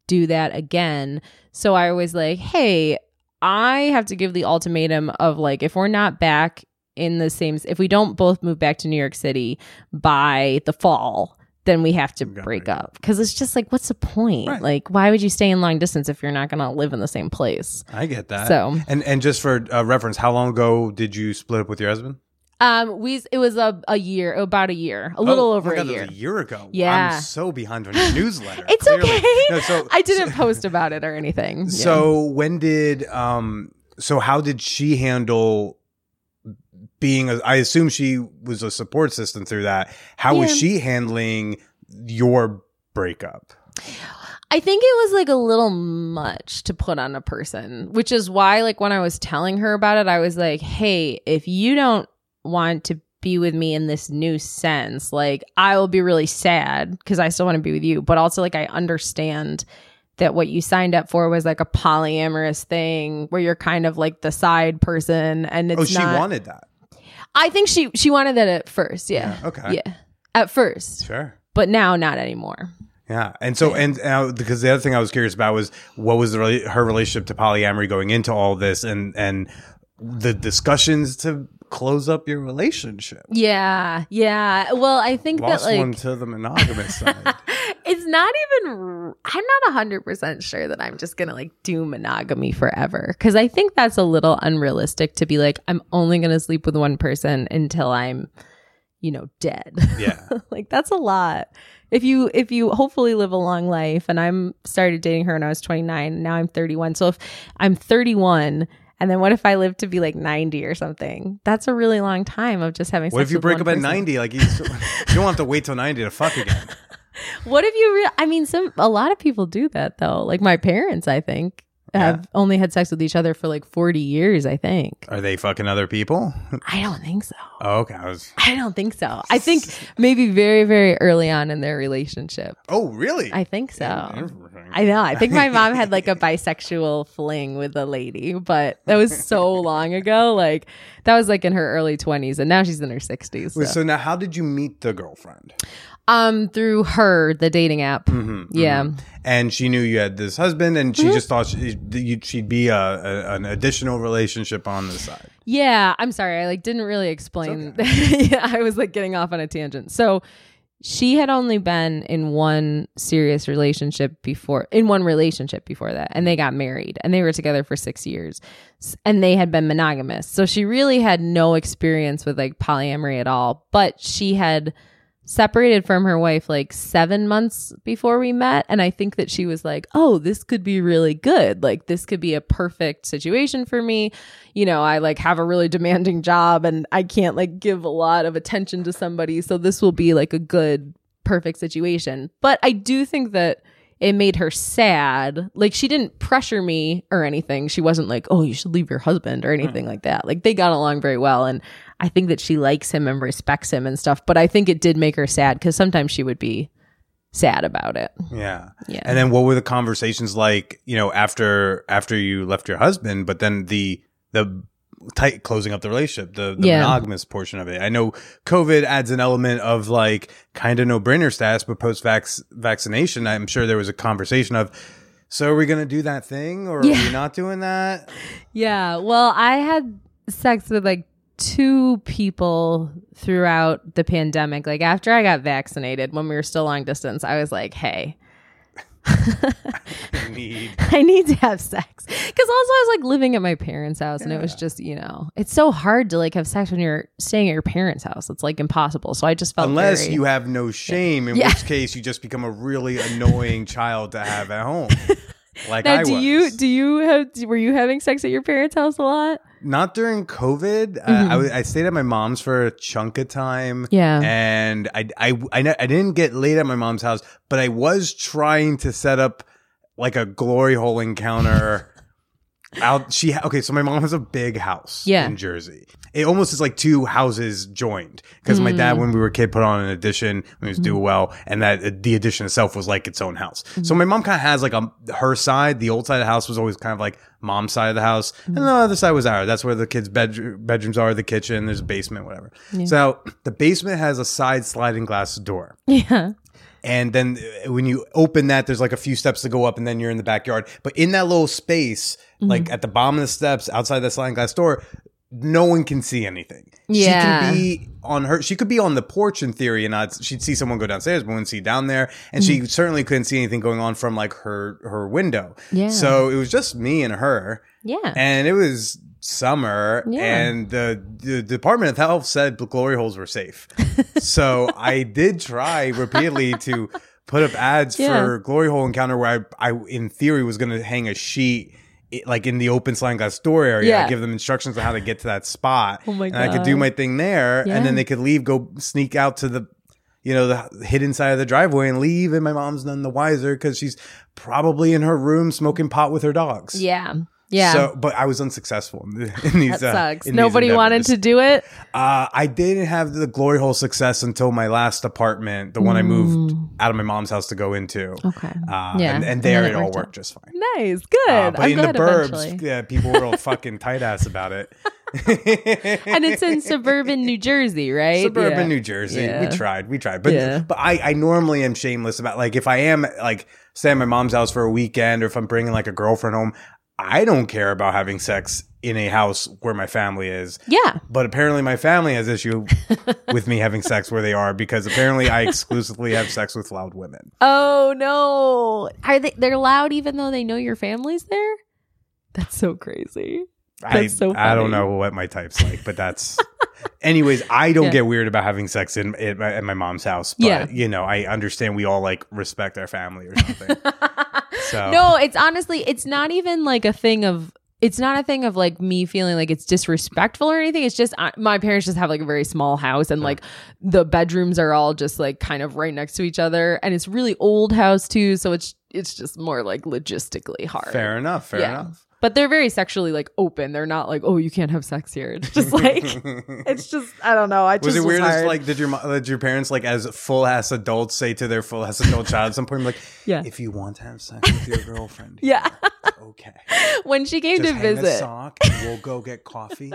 do that again. So I was like, hey, I have to give the ultimatum of like, if we're not back in the same, if we don't both move back to New York City by the fall, then we have to break break up. Cause it's just like, what's the point? Right. Like, why would you stay in long distance if you're not going to live in the same place? I get that. So- and and just for uh, reference, how long ago did you split up with your husband? Um, we it was a, a year, about a year, a little Oh, over a God, that year. a year ago. Yeah. I'm so behind on your newsletter. (laughs) It's clearly. okay. No, so, (laughs) I didn't post about it or anything. (laughs) Yeah. So when did um so how did she handle being a I assume she was a support system through that. How was she handling your breakup? I think it was like a little much to put on a person, which is why, like, when I was telling her about it, I was like, hey, if you don't want to be with me in this new sense, like, I will be really sad because I still want to be with you. But also, like, I understand that what you signed up for was like a polyamorous thing where you're kind of like the side person and it's oh, she not- wanted that. I think she she wanted that at first, yeah. Yeah, okay. Yeah. At first. Sure. But now not anymore. Yeah, and so and uh, because the other thing I was curious about was what was the, her relationship to polyamory going into all this, and and the discussions to close up your relationship. Yeah, yeah. Well, I think Lost that like one to the monogamous (laughs) side. it's not even I'm not 100% sure that i'm just gonna like do monogamy forever because i think that's a little unrealistic to be like i'm only gonna sleep with one person until i'm you know dead Yeah. (laughs) like that's a lot if you if you hopefully live a long life and i'm started dating her when i was 29 now i'm 31 so if i'm 31 and then what if I live to be like 90 or something? That's a really long time of just having What if you break up at ninety? Like you, (laughs) you don't have to wait till ninety to fuck again. (laughs) What if you re- I mean some a lot of people do that though. Like my parents, I think, have only had sex with each other for like 40 years, I think. Are they fucking other people? I don't think so. Oh, okay. I was. I don't think so. I think maybe very very early on in their relationship. Oh, really? I think so. I know. I think my mom had like a (laughs) bisexual fling with a lady, but that was so long ago. Like that was like in her early 20s and now she's in her 60s. Wait, so. so now, how did you meet the girlfriend? Um through her, the dating app. Mm-hmm, yeah. And she knew you had this husband, and Mm-hmm. she just thought she, she'd be a, a, an additional relationship on the side. Yeah, I'm sorry. I like didn't really explain. (laughs) yeah, I was like getting off on a tangent. So she had only been in one serious relationship before in one relationship before that and they got married and they were together for 6 years and they had been monogamous. So she really had no experience with like polyamory at all, but she had separated from her wife like seven months before we met. And I think that she was like, oh, this could be really good. Like, this could be a perfect situation for me. You know, I like have a really demanding job and I can't like give a lot of attention to somebody. So this will be like a good, perfect situation. But I do think that it made her sad. Like she didn't pressure me or anything. She wasn't like, "Oh, you should leave your husband" or anything like that. Like they got along very well and I think that she likes him and respects him and stuff, but I think it did make her sad cuz sometimes she would be sad about it. Yeah. Yeah. And then what were the conversations like, you know, after after you left your husband, but then the the tight closing up the relationship, the, the Yeah. monogamous portion of it. I know COVID adds an element of like kind of no brainer status, but post vaccination, I'm sure there was a conversation of so are we gonna do that thing or are we not doing that? Yeah. Well, I had sex with like two people throughout the pandemic. Like after I got vaccinated when we were still long distance, I was like, "Hey, (laughs) Need (laughs) I need to have sex. Because also I was like living at my parents' house and it was just, you know, it's so hard to like have sex when you're staying at your parents' house. It's like impossible. So I just felt like unless very- you have no shame, in Yeah. which case you just become a really annoying child to have at home. (laughs) Like Now, I do was. you do you have were you having sex at your parents' house a lot? Not during COVID. Uh, I, I stayed at my mom's for a chunk of time. Mm-hmm. Yeah. And I, I, I, I didn't get laid at my mom's house, but I was trying to set up like a glory hole encounter. Out she ha- okay so my mom has a big house Yeah. in jersey it almost is like two houses joined because my Mm. dad when we were a kid put on an addition when he was Mm-hmm. doing well and that uh, the addition itself was like its own house so my mom kind of has like a her side the old side of the house was always kind of like mom's side of the house Mm-hmm. and the other side was ours that's where the kids bedroom, bedrooms are the kitchen there's a basement whatever so the basement has a side sliding glass door (laughs) Yeah. And then uh, when you open that, there's like a few steps to go up, and then you're in the backyard. But in that little space, Mm-hmm. like at the bottom of the steps outside that sliding glass door, no one can see anything. Yeah. She can be on her. She could be on the porch in theory, and not, she'd see someone go downstairs, but wouldn't see down there. And she certainly couldn't see anything going on from like her her window. Yeah. So it was just me and her, Yeah. and it was summer Yeah. and the, the Department of Health said the glory holes were safe. (laughs) so I did try repeatedly to put up ads Yeah. for glory hole encounter where I, I in theory was going to hang a sheet like in the open sliding glass door area, Yeah. I give them instructions on how to get to that spot, Oh my and I could do my thing there, and then they could leave, go sneak out to the, you know, the hidden side of the driveway and leave, and my mom's none the wiser because she's probably in her room smoking pot with her dogs. Yeah. Yeah. So, but I was unsuccessful in, in these. that uh, sucks. these Nobody wanted to do it. Uh, I didn't have the glory hole success until my last apartment, the one I moved out of my mom's house to go into. Mm. Okay. Uh, Yeah. and, and And there then it, all worked out. just fine. Nice. Good. Uh, but I'm in the burbs, eventually. yeah, people were all fucking tight ass about it. (laughs) And it's in suburban New Jersey, right? Suburban Yeah. New Jersey. Yeah. We tried, we tried, but Yeah. but I, I normally am shameless about like if I am like stay at my mom's house for a weekend or if I'm bringing like a girlfriend home, I don't care about having sex in a house where my family is. Yeah. But apparently, my family has issue (laughs) with me having sex where they are because apparently I exclusively have sex with loud women. Oh no. Are they they're loud even though they know your family's there? That's so crazy. I, so I don't know what my type's like, but that's. (laughs) Anyways, I don't Yeah. get weird about having sex in, in my, at my mom's house, but Yeah. you know, I understand we all like respect our family or something. (laughs) so No, it's honestly it's not even like a thing of it's not a thing of like me feeling like it's disrespectful or anything. It's just uh, my parents just have like a very small house and like the bedrooms are all just like kind of right next to each other and it's really old house too, so it's it's just more like logistically hard. fair enough. Fair Yeah. enough. But they're very sexually like open. They're not like, "Oh, you can't have sex here." It's just (laughs) like it's (laughs) just I don't know. I just Was it weird? As, hard. like, did your did your parents like as full ass adults say to their full ass adult child at some point, like, Yeah. if you want to have sex with your girlfriend, (laughs) yeah. okay, when she came just to hang a visit, sock, and we'll go get coffee.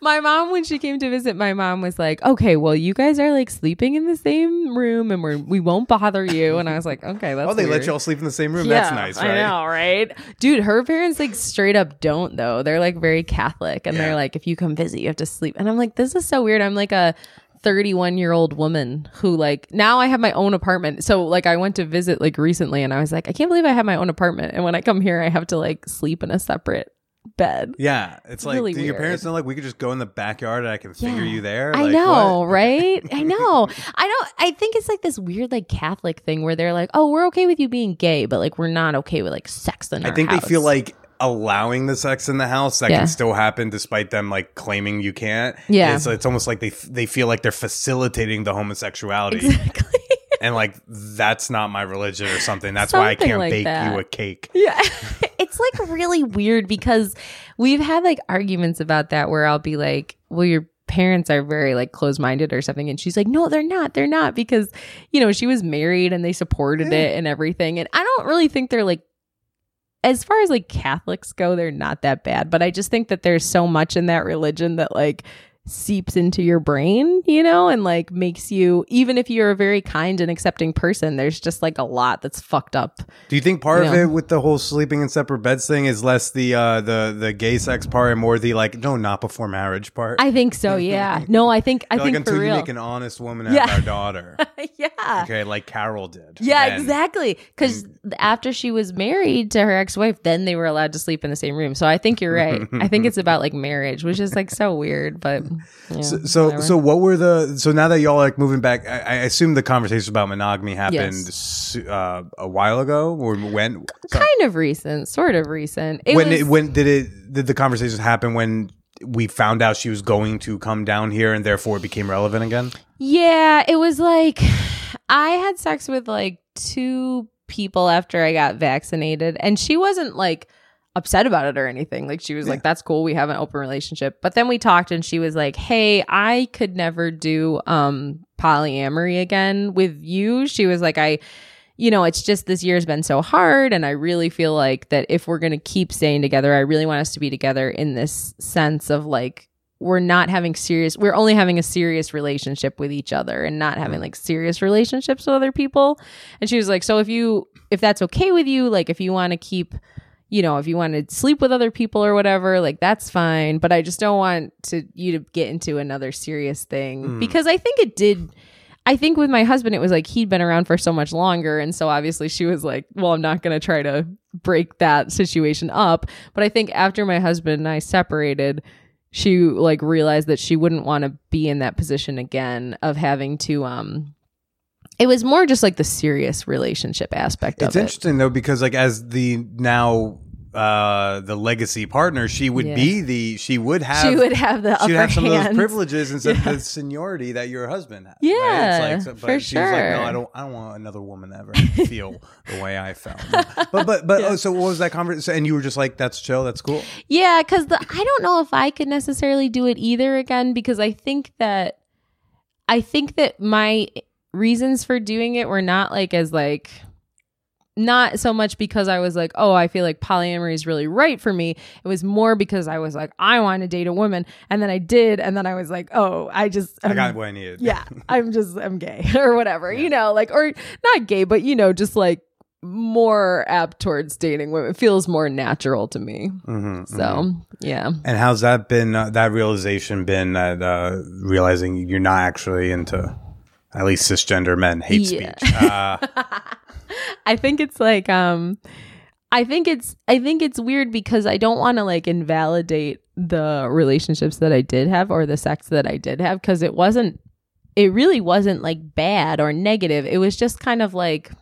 My mom when she came to visit my mom was like okay well you guys are like sleeping in the same room and we're we won't bother you and i was like okay that's oh, they let y'all sleep in the same room. yeah, That's nice, right? I know, right? Dude, her parents like straight up don't though. They're like very Catholic and Yeah. they're like, if you come visit, you have to sleep. And I'm like, this is so weird. I'm like a 31 year old woman who like now I have my own apartment. So like I went to visit like recently and I was like, I can't believe I have my own apartment. And when I come here, I have to like sleep in a separate bed. Yeah, it's like, really do your weird. parents know like we could just go in the backyard and I can finger Yeah. you there? I Like, know, what? (laughs) right? I know. (laughs) I don't. I think it's like this weird, like Catholic thing where they're like, "Oh, we're okay with you being gay, but like we're not okay with like sex in I our think they feel like allowing the sex in the house that Yeah. can still happen despite them like claiming you can't. Yeah. it's, it's almost like they f- they feel like they're facilitating the homosexuality. And like that's not my religion or something. That's why I can't like bake that. you a cake. Yeah. (laughs) it's like really weird because we've had like arguments about that where I'll be like, well, your parents are very like closed minded or something. And she's like, no, they're not. They're not because, you know, she was married and they supported it and everything. And I don't really think they're like, as far as like Catholics go, they're not that bad. But I just think that there's so much in that religion that like seeps into your brain, you know, and like makes you, even if you're a very kind and accepting person, there's just like a lot that's fucked up. Do you think part of Yeah. it with the whole sleeping in separate beds thing is less the uh the the gay sex part and more the like no not before marriage part? I think so. (laughs) Yeah. No, I think I like think until for you make an honest woman out Yeah. of our daughter. (laughs) yeah. Okay, like Carol did. Yeah, then. exactly. Because after she was married to her ex-wife, then they were allowed to sleep in the same room. So I think you're right. I think (laughs) it's about like marriage, which is like so weird, but yeah, So, so, so what were the? So now that y'all are like moving back, I, I assume the conversation about monogamy happened Yes. uh, a while ago, or when? kind of recent, sort of recent. It when was, it, when did it? Did the conversations happen when we found out she was going to come down here, and therefore it became relevant again? Yeah, it was like I had sex with like two people after I got vaccinated, and she wasn't like upset about it or anything. Like she was like, "That's cool. We have an open relationship." But then we talked, and she was like, "Hey, I could never do um polyamory again with you." She was like, "I." You know, it's just this year's been so hard. And I really feel like that if we're going to keep staying together, I really want us to be together in this sense of like, we're not having serious we're only having a serious relationship with each other and not having like serious relationships with other people and she was like so if you if that's okay with you like if you want to keep you know if you want to sleep with other people or whatever like that's fine but i just don't want to you to get into another serious thing because i think it did I think with my husband, it was like he'd been around for so much longer. And so obviously she was like, well, I'm not going to try to break that situation up. But I think after my husband and I separated, she like realized that she wouldn't want to be in that position again of having to um it was more just like the serious relationship aspect It's of it. interesting though because like as the now uh the legacy partner, she would Yeah. be the she would have She would have the she'd have some of those privileges instead of (laughs) the seniority that your husband right? Yeah, It's like, for but she was like, no. I don't I don't want another woman to ever (laughs) feel the way I felt. But but but oh, so what was that conversation? And you were just like, that's chill, that's cool. Yeah, because I don't know if I could necessarily do it either again because I think that I think that my reasons for doing it were not like as like not so much because I was like, oh, I feel like polyamory is really right for me. It was more because I was like, I want to date a woman, and then I did, and then I was like, oh, I just I I'm- got what I needed. yeah, (laughs) I'm just I'm gay (laughs) or whatever, you know, like or not gay, but you know, just like more apt towards dating women. It feels more natural to me. Mhm, So mhm. yeah. And how's that been? Uh, that realization been that uh, realizing you're not actually into at least cisgender men hate Yeah. speech. Uh, (laughs) I think it's like um I think it's I think it's weird because I don't want to like invalidate the relationships that I did have or the sex that I did have because it wasn't it really wasn't like bad or negative. It was just kind of like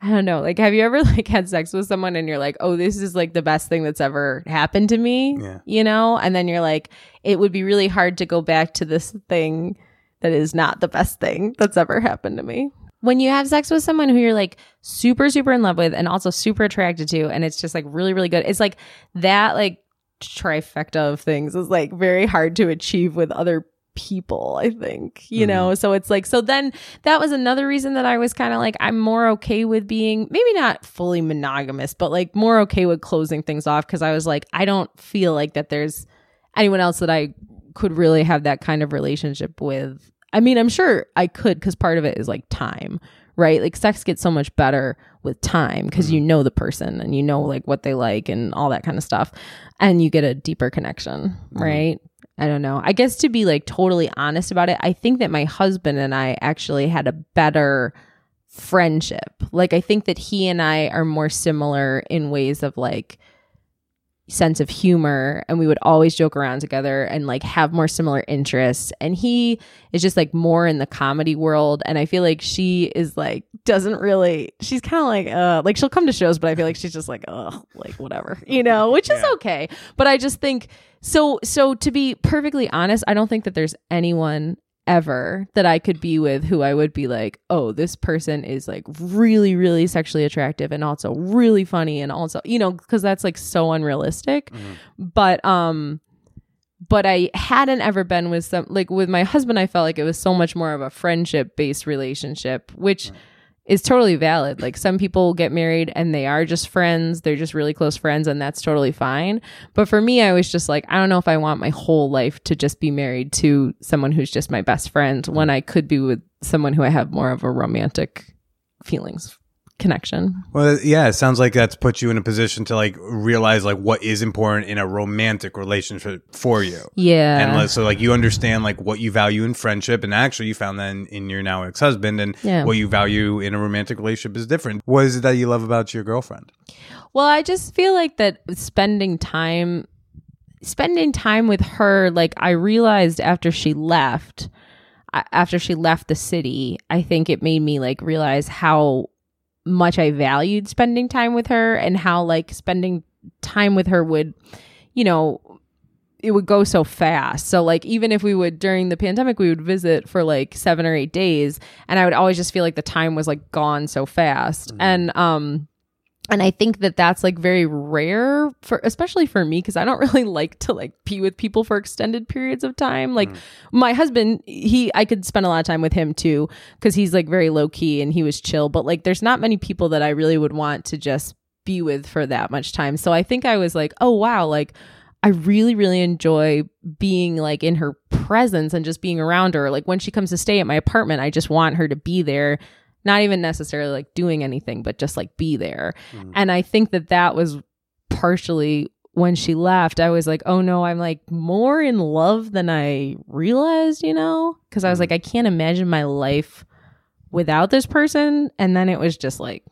I don't know. Like have you ever (laughs) like had sex with someone and you're like, "Oh, this is like the best thing that's ever happened to me?" Yeah. You know? And then you're like, "It would be really hard to go back to this thing that is not the best thing that's ever happened to me." When you have sex with someone who you're like super super in love with and also super attracted to and it's just like really really good. It's like that like trifecta of things is like very hard to achieve with other people, I think. You mm-hmm. know, so it's like so then that was another reason that I was kind of like I'm more okay with being maybe not fully monogamous, but like more okay with closing things off because I was like I don't feel like that there's anyone else that I could really have that kind of relationship with. I mean, I'm sure I could because part of it is like time, right? Like sex gets so much better with time because you mm-hmm. know the person and you know like what they like and all that kind of stuff. And you get a deeper connection, mm-hmm. right? I don't know. I guess to be like totally honest about it, I think that my husband and I actually had a better friendship. Like I think that he and I are more similar in ways of like sense of humor and we would always joke around together and like have more similar interests. And he is just like more in the comedy world and i feel like she is like doesn't really she's kind of like uh like she'll come to shows but i feel like she's just like oh like whatever you know (laughs) which is okay. But i just think so so to be perfectly honest i don't think that there's anyone ever that I could be with who I would be like, oh, this person is like really, really sexually attractive and also really funny and also, you know, because that's like so unrealistic. But um but I hadn't ever been with some like with my husband, I felt like it was so much more of a friendship based relationship, which is totally valid. Like some people get married and they are just friends, they're just really close friends, and that's totally fine. But for me, I was just like, I don't know if I want my whole life to just be married to someone who's just my best friend when I could be with someone who I have more of a romantic feelings connection. Well, yeah, it sounds like that's put you in a position to like realize like what is important in a romantic relationship for you. Yeah. And like, so like you understand like what you value in friendship and actually you found that in, in your now ex-husband and Yeah. what you value in a romantic relationship is different. What is it that you love about your girlfriend? Well, I just feel like that spending time spending time with her like I realized after she left after she left the city, I think it made me like realize how much I valued spending time with her and how like spending time with her would you know it would go so fast. So like even if we would during the pandemic we would visit for like 7 or 8 days and I would always just feel like the time was like gone so fast. And um and I think that that's like very rare for especially for me because I don't (laughs) really like to like be with people for extended periods of time. Like mm. my husband, he I could spend a lot of time with him too because he's like very low key and he was chill. But like there's not many people that I really would want to just be with for that much time. So I think I was like, oh wow, like I really, really enjoy being like in her presence and just being around her. Like when she comes to stay at my apartment, I just want her to be there, not even necessarily like doing anything, but just like be there. Mm. And I think that that was partially when she left. I was like, oh no, I'm like more in love than I realized, you know? Because I was mm. like, I can't imagine my life without this person. And then it was just like,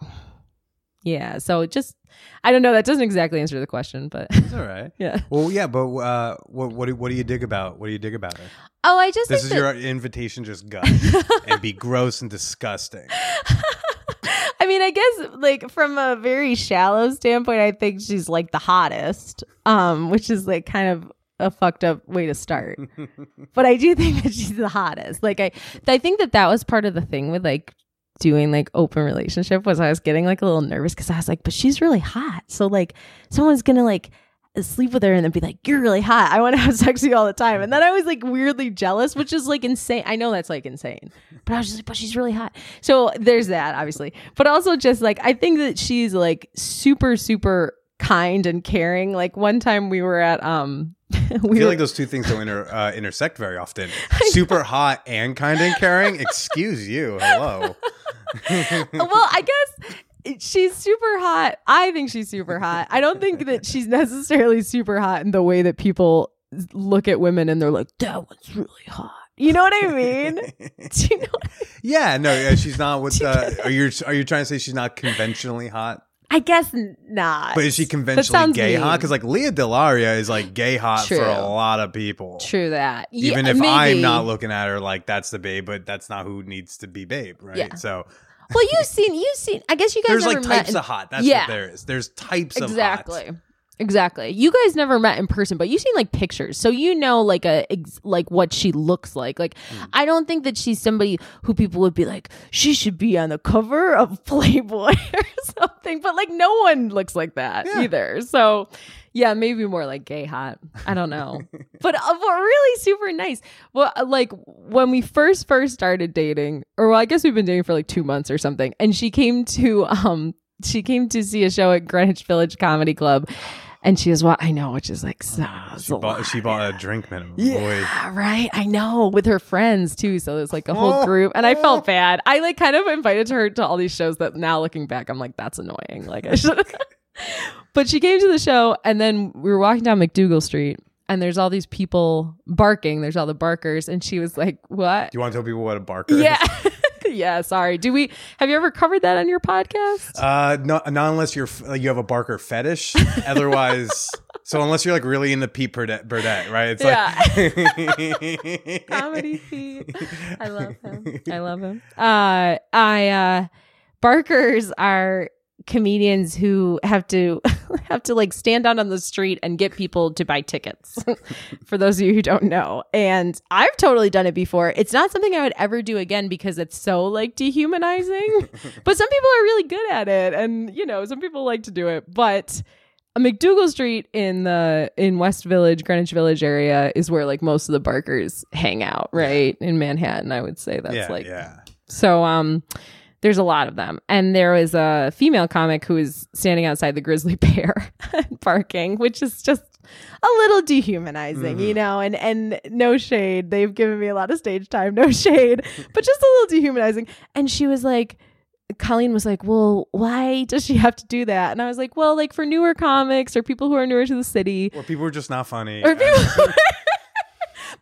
Yeah. So just, I don't know. That doesn't exactly answer the question, but (laughs) It's all right. yeah. Well, yeah, but uh, what what do, what do you dig about? What do you dig about her? Oh, I just This is that- your invitation, just gut (laughs) and be gross and disgusting. (laughs) I mean, I guess like from a very shallow standpoint, I think she's like the hottest, um, which is like kind of a fucked up way to start. but I do think that she's the hottest. Like I, I think that that was part of the thing with like doing like open relationship was I was getting like a little nervous because I was like, but she's really hot, so like someone's gonna like sleep with her and then be like, you're really hot. I want to have sex with you all the time. And then I was like weirdly jealous, which is like insane. I know that's like insane, but I was just like, but she's really hot. So there's that, obviously. But also just like, I think that she's like super, super kind and caring. Like one time we were at, um, (laughs) we I feel were, like those two things don't inter, uh, intersect very often. (laughs) Super hot and kind and caring. Excuse you. Hello. (laughs) well, I guess she's super hot. I think she's super hot. I don't think that she's necessarily super hot in the way that people look at women and they're like, that one's really hot. You know what I mean? Do you know I Yeah, no, yeah, she's not with. Uh, are you are you trying to say she's not conventionally hot? I guess not. But is she conventionally gay hot? Because like Lea DeLaria is like gay hot True. for a lot of people. True that. Even yeah, if maybe. I'm not looking at her like that's the babe, but that's not who needs to be babe, right? Yeah. So Well, you've seen, you've seen. I guess you guys there's never like types of hot. That's Yeah. what there is. There's types of exactly. hot. Exactly. You guys never met in person, but you've seen like pictures, so you know like a ex- like what she looks like. Like, Hmm. I don't think that she's somebody who people would be like, she should be on the cover of (laughs) Playboy (laughs) or something. But like, no one looks like that Yeah. either. So, yeah, maybe more like gay hot. I don't know, (laughs) but, uh, but really super nice. Well, uh, like when we first first started dating, or well, I guess we've been dating for like two months or something, and she came to um she came to see a show at Greenwich Village Comedy Club, and she was what I know, which is like so. She bought, she bought a drink minimum. Boy. Yeah, right. I know with her friends too. So there's like a whole Oh, group, and I felt bad. I like kind of invited her to all these shows that now looking back, I'm like, that's annoying. Like I should. (laughs) but she came to the show, and then we were walking down MacDougal Street, and there's all these people barking. There's all the barkers, and she was like, "What?" Do you want to tell people what a barker is? (laughs) Yeah. (laughs) yeah, sorry. Do we have you ever covered that on your podcast? Uh, no, not unless you're like, you have a Barker fetish. (laughs) Otherwise, so unless you're like really into Pete Burdett, Burdett right? It's like (laughs) Comedy feet. I love him. I love him. Uh I uh Barkers are comedians who have to (laughs) have to like stand out on the street and get people to buy tickets (laughs) for those of you who don't know and i've totally done it before it's not something i would ever do again because it's so like dehumanizing (laughs) but some people are really good at it and you know some people like to do it but MacDougal Street in the in West Village, Greenwich Village area is where like most of the Barkers hang out, right? In Manhattan, I would say that's yeah, like yeah. so um there's a lot of them. And there was a female comic who was standing outside the Grisly (laughs) Pear (laughs) barking, which is just a little dehumanizing, you mm-hmm. know, and and no shade. They've given me a lot of stage time, (laughs) no shade, but just a little dehumanizing. And she was like Colleen was like, "Well, why does she have to do that?" And I was like, "Well, like for newer comics or people who are newer to the city, Or people who are just not funny. or people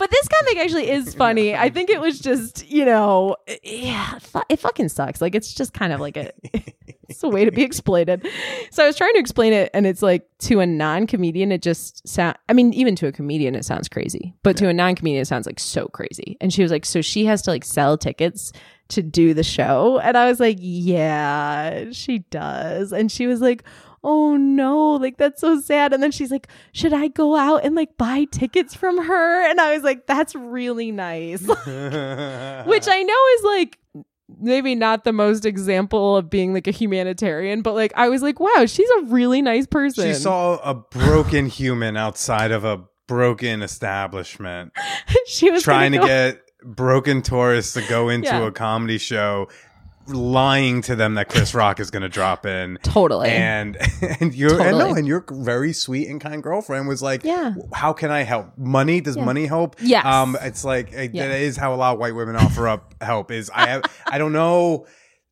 but this comic actually is (laughs) funny. I think it was just, you know, yeah, it it fucking sucks. Like it's just kind of like a (laughs) it's a way to be exploited. So I was trying to explain it and it's like to a non-comedian it just sound I mean even to a comedian it sounds crazy, but to a non-comedian it sounds like so crazy. And she was like so she has to like sell tickets to do the show and I was like, "Yeah, she does." And she was like, oh no, like that's so sad. And then she's like, should I go out and like buy tickets from her? And I was like, that's really nice. (laughs) (laughs) Which I know is like maybe not the most example of being like a humanitarian, but like I was like, wow, she's a really nice person. she saw a broken human outside of a broken establishment, (laughs) she was trying to go- get broken tourists to go into Yeah. a comedy show, lying to them that Chris Rock is going to drop in. (laughs) totally. And (laughs) and your and no, and your very sweet and kind girlfriend was like, Yeah. how can I help? Money does Yeah. money help? Yes. Um, it's like it, Yeah. that is how a lot of white women offer up (laughs) help. Is I have I don't know.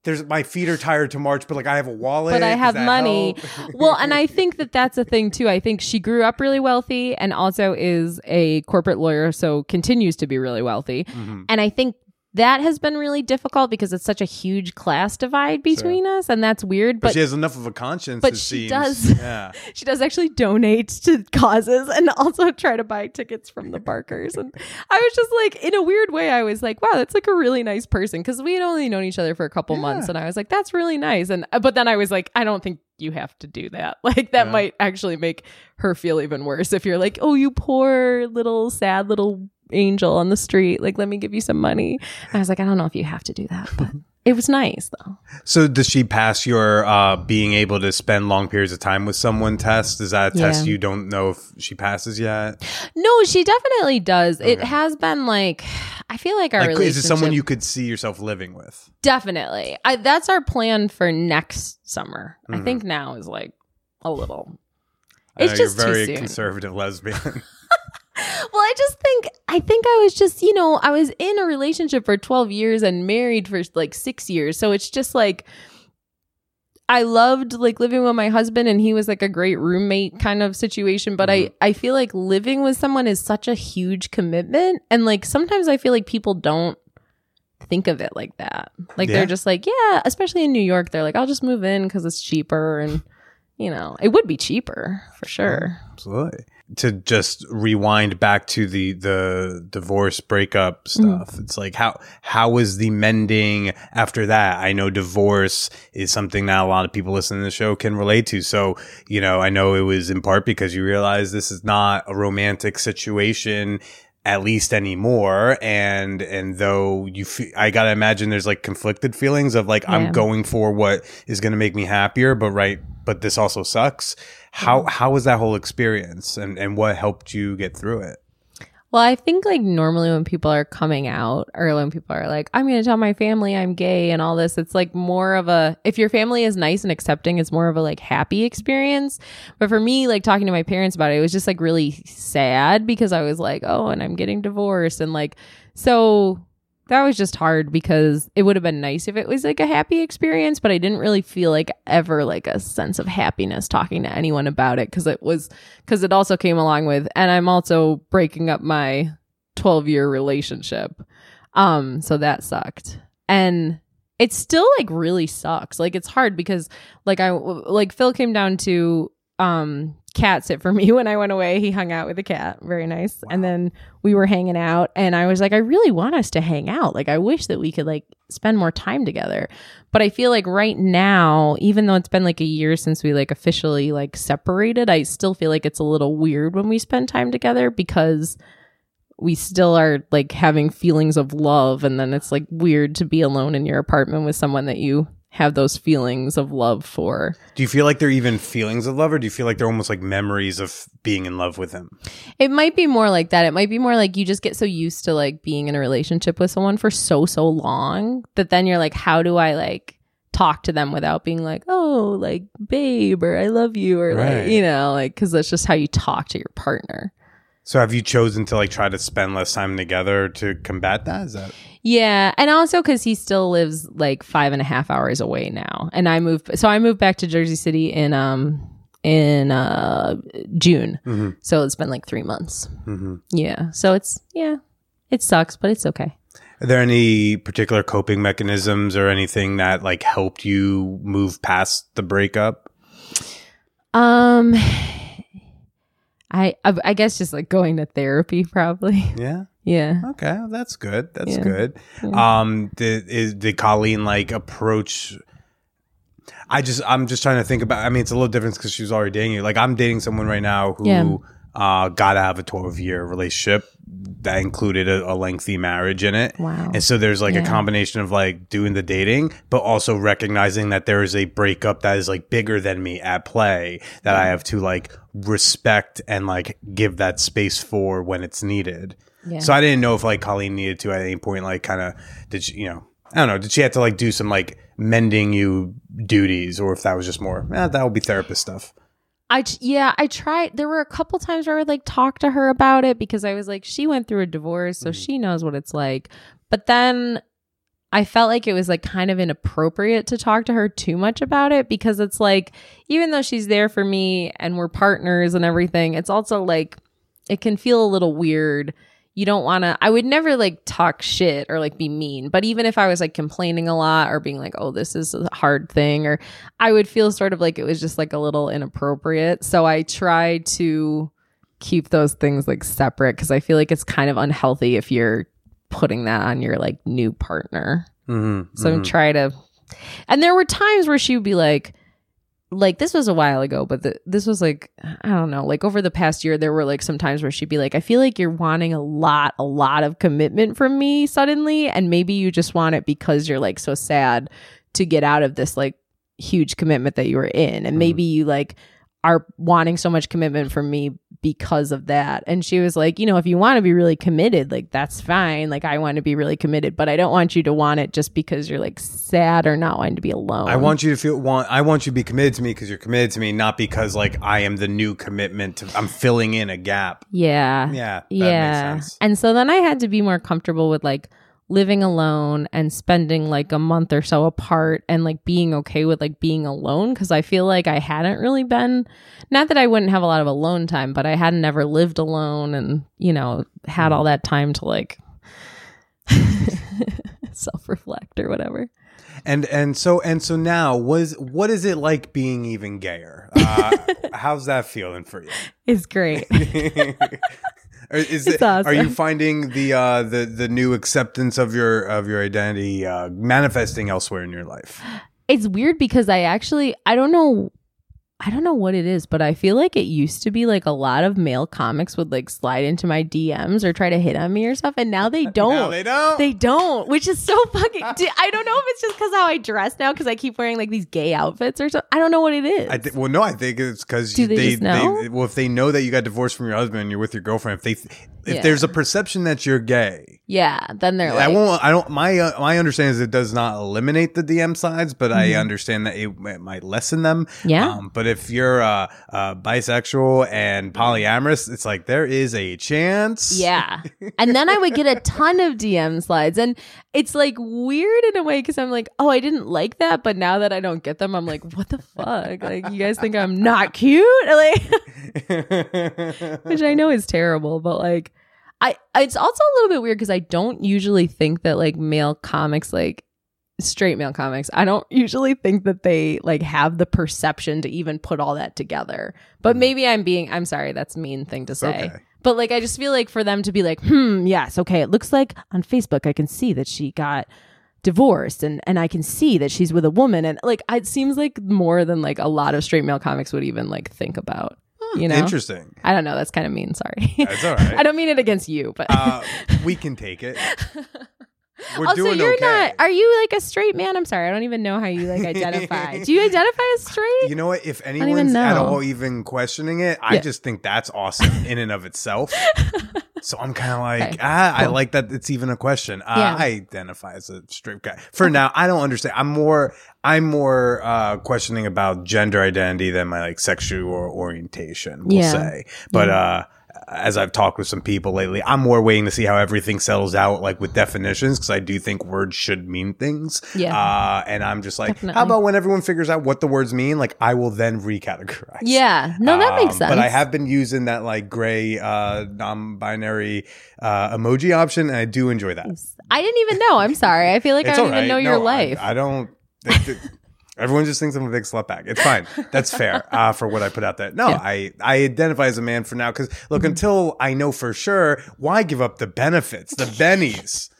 There's my feet are tired to march, but like I have a wallet. but I have money. well, and I think that that's a thing too. I think she grew up really wealthy and also is a corporate lawyer, so continues to be really wealthy. Mhm. And I think that has been really difficult because it's such a huge class divide between us and that's weird But, but she has enough of a conscience. but it she seems. does. Yeah. (laughs) she does actually donate to causes and (laughs) also try to buy tickets from the Barkers. And I was just like, in a weird way, I was like, wow, that's like a really nice person because we had only known each other for a couple months, and I was like, that's really nice. And uh, but then I was like, I don't think you have to do that. (laughs) Like that Yeah. might actually make her feel even worse if you're like, oh, you poor little sad little angel on the street. Like, let me give you some money. And I was like, I don't know if you have to do that, but. (laughs) It was nice though. So does she pass your uh, being able to spend long periods of time with someone test? Is that a test Yeah. you don't know if she passes yet? No, she definitely does. It has been like I feel like our Like, relationship. is it someone you could see yourself living with? definitely? I, that's our plan for next summer. I Mhm. think now is like a little. I It's just very conservative lesbian. (laughs) Well, I just think I think I was just you know I was in a relationship for twelve years and married for like six years, so it's just like. I loved like living with my husband and he was like a great roommate kind of situation but I mm-hmm. I feel like living with someone is such a huge commitment and like sometimes I feel like people don't think of it like that. Like Yeah. they're just like, yeah, especially in New York they're like I'll just move in cuz it's cheaper and you know, it would be cheaper for sure. Absolutely. To just rewind back to the the divorce breakup Mm-hmm. stuff. It's like how how was the mending after that? I know divorce is something that a lot of people listening to the show can relate to. So, you know, I know it was in part because you realize this is not a romantic situation at least anymore. And and though you fe- I got to imagine there's like conflicted feelings of like Yeah. I'm going for what is going to make me happier but right but this also sucks. How how was that whole experience? And and what helped you get through it Well, I think like normally when people are coming out or when people are like, I'm going to tell my family I'm gay and all this, it's like more of a, if your family is nice and accepting, it's more of a like happy experience. But for me, like talking to my parents about it, it was just like really sad because I was like, oh, and I'm getting divorced. And like, so that was just hard because it would have been nice if it was like a happy experience, but I didn't really feel like ever like a sense of happiness talking to anyone about it because it was because it also came along with, and I'm also breaking up my 12 year relationship. Um, so that sucked. And it still like really sucks. Like it's hard because like I like Phil came down to um cat sit for me (laughs) when I went away. He hung out with the cat. Very nice. And then we were hanging out and I was like, I really want us to hang out. Like I wish that we could like spend more time together. But I feel like right now, even though it's been like a year since we like officially like separated, I still feel like it's a little weird when we spend time together because we still are like having feelings of love and then it's like weird to be alone in your apartment with someone that you have those feelings of love for. do you feel like they're even feelings of love or do you feel like they're almost like memories of being in love with him It might be more like that. It might be more like you just get so used to like being in a relationship with someone for so so long that then you're like how do I like talk to them without being like, "Oh, like babe," or "I love you," or Right. like, you know, like cuz that's just how you talk to your partner. So have you chosen to like try to spend less time together to combat that is that Yeah, and also because he still lives like five and a half hours away now, and I moved. So I moved back to Jersey City in um in uh June. Mhm. So it's been like three months. mm-hmm. Yeah, so it's yeah, it sucks, but it's okay. Are there any particular coping mechanisms or anything that like helped you move past the breakup? Um, I I, I guess just like going to therapy (laughs) probably. Yeah. Yeah. Okay, well, that's good. That's Yeah. good. Um, did is did Colleen like approach? I just I'm just trying to think about. I mean, it's a little different because she was already dating you. Like I'm dating someone right now who Yeah. uh got to have a 12 year relationship that included a, a lengthy marriage in it. Wow. And so there's like a combination of like doing the dating, but also recognizing that there is a breakup that is like bigger than me at play that I have to like respect and like give that space for when it's needed. Yeah. So I didn't know if like Colleen needed to at any point like kind of did she you know I don't know did she have to like do some like mending you duties or if that was just more eh, that would be therapist stuff. I yeah, I tried. There were a couple times where I would like talk to her about it because I was like, she went through a divorce, so mm-hmm. she knows what it's like. But then I felt like it was like kind of inappropriate to talk to her too much about it because it's like, even though she's there for me and we're partners and everything, it's also like it can feel a little weird, you don't want to I would never like talk shit or like be mean, but even if I was like complaining a lot or being like, "Oh, this is a hard thing," or I would feel sort of like it was just like a little inappropriate. So I try to keep those things like separate cuz I feel like it's kind of unhealthy if you're putting that on your like new partner. Mm-hmm, So try to. And there were times where she would be like, like this was a while ago, but the, this was like I don't know, like over the past year, there were like some times where she'd be like, I feel like you're wanting a lot, a lot of commitment from me suddenly, and maybe you just want it because you're like so sad to get out of this like huge commitment that you were in, and mm-hmm. maybe you like are wanting so much commitment from me because of that. And she was like, you know, if you want to be really committed, like that's fine. Like I want to be really committed, but I don't want you to want it just because you're like sad or not wanting to be alone. I want you to feel want. I want you to be committed to me because you're committed to me, not because like I am the new commitment. To, I'm filling in a gap. Yeah. Yeah, that yeah. makes sense. And so then I had to be more comfortable with like living alone and spending like a month or so apart and like being okay with like being alone because I feel like I hadn't really been not that I wouldn't have a lot of alone time, but I hadn't ever lived alone and, you know, had all that time to like (laughs) self-reflect or whatever. And and so and so now was what is it like being even gayer? Uh, (laughs) how's that feeling for you? It's great. (laughs) Is it, Are you finding the uh, the the new acceptance of your of your identity uh, manifesting elsewhere in your life? it's weird because I actually I don't know I don't know what it is, but I feel like it used to be like a lot of male comics would like slide into my DMs or try to hit on me or stuff, and now they (laughs) don't. No, they don't. They don't, which is so (laughs) fucking. I don't know if it's just because how I dress now, because I keep wearing like these gay outfits or something. I don't know what it is. I th- well, no, I think it's because they they, they- well, if they know that you got divorced from your husband and you're with your girlfriend, if they if Yeah. there's a perception that you're gay, yeah, then they're I like, won't. I don't. My uh, my understanding is it does not eliminate the DM sides, but I Mm-hmm. understand that it, it might lessen them. Yeah. Um, but if you're uh, uh, bisexual and polyamorous, it's like there is a chance. Yeah. (laughs) And then I would get a ton of DM slides. And it's like weird in a way because I'm like, oh, I didn't like that. But now that I don't get them, I'm like, what the fuck? Like, you guys think I'm not cute? (laughs) Like, (laughs) which I know is terrible, but like, I, it's also a little bit weird because I don't usually think that like male comics, like, straight male comics i don't usually think that they like have the perception to even put all that together but maybe i'm being i'm sorry that's a mean thing to say Mm. okay. but like I just feel like for them to be like, hmm, yes, okay, it looks like on Facebook I can see that she got divorced and and I can see that she's with a woman and like it seems like more than like a lot of straight male comics would even like think about. You know? Interesting. I don't know, that's kind of mean, sorry. That's all right. (laughs) I don't mean it against you, but Uh, (laughs) we can take it. (laughs) We're also doing you're okay. not are you like a straight man? I'm sorry, I don't even know how you like identify. Do you identify as straight? You know what? If anyone's at all even questioning it, I Yeah. just think that's awesome in and of itself. So I'm kind of like, Okay, ah, I like that it's even a question. Uh, Yeah. I identify as a straight guy for now. I don't understand. I'm more, I'm more uh, questioning about gender identity than my like sexual orientation. We'll Yeah. say, but uh, as I've talked with some people lately, I'm more waiting to see how everything settles out, like with definitions, because I do think words should mean things. Yeah. Uh, and I'm just like, Definitely. how about when everyone figures out what the words mean, like I will then recategorize. Yeah. No, that makes Um, sense. But I have been using that like gray, uh, non-binary uh, emoji option, and I do enjoy that. I didn't even know. I'm sorry. I feel like I don't all even know No, your I- life. I, don't. Everyone just thinks I'm a big slutbag. It's fine. That's fair (laughs) uh, for what I put out there. No, Yeah. I I identify as a man for now because look, until I know for sure, why give up the benefits, the bennies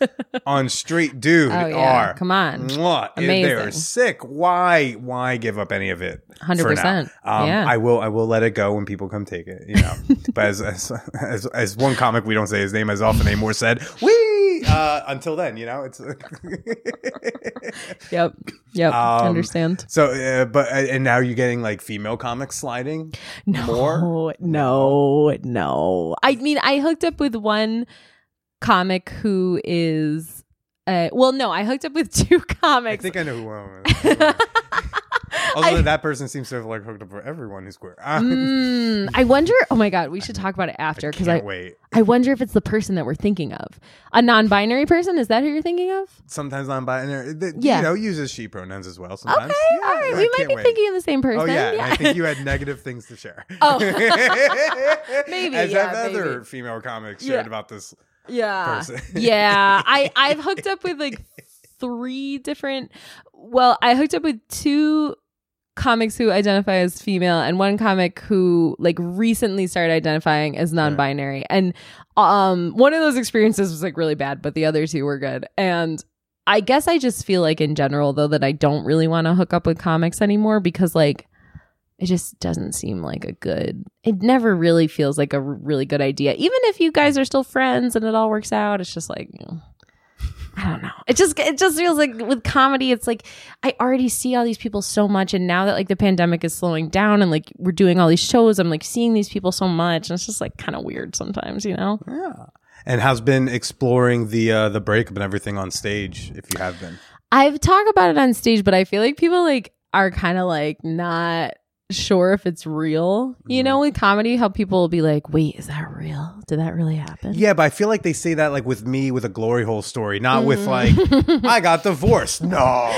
(laughs) on straight dude Oh, yeah. are Come on. mwah, they are sick. Why why give up any of it? 100%. Um, Yeah. I will I will let it go when people come take it. You know, (laughs) but as, as as as one comic, we don't say his name as often anymore. Said we uh, until then, you know, it's. Yep. Yep. Um, Understand. So, uh, but uh, and now you're getting like female comics sliding no more. No, no. I mean, I hooked up with one comic who is, uh, well, no, I hooked up with (laughs) two comics I think I know who. I'm (laughs) (laughs) Although that person seems to have like hooked up for everyone who's queer. (laughs) Mm, I wonder. Oh my god, we should talk about it after because I, can't wait. I wonder if it's the person that we're thinking of, a non-binary person. Is that who you're thinking of? Sometimes non-binary. th- Yeah. You know, uses she pronouns as well. Sometimes. Okay, Yeah, all right. I We might be wait. thinking of the same person. Oh yeah, and I think you had (laughs) negative things to share. (laughs) Oh. Maybe, as yeah, have had other maybe. female comics Yeah. shared about this yeah person. yeah i i've hooked up with like three different well i hooked up with two comics who identify as female and one comic who like recently started identifying as non-binary. And um one of those experiences was like really bad but the other two were good. And i guess i just feel like in general though that i don't really want to hook up with comics anymore because like it just doesn't seem like a good it never really feels like a really good idea. Even if you guys are still friends and it all works out it's just like you know, i don't know it just it just feels like with comedy it's like i already see all these people so much and now that like the pandemic is slowing down and like we're doing all these shows i'm like seeing these people so much and it's just like kind of weird sometimes you know Yeah. And how's been exploring the uh, the breakup and everything on stage? If you have been, I've talked about it on stage, but I feel like people like are kind of like not sure if it's real. You know, with comedy, how people will be like, "Wait, is that real? Did that really happen?" yeah, but I feel like they say that like with me with a glory hole story, not with like Mm. (laughs) I got divorced. No,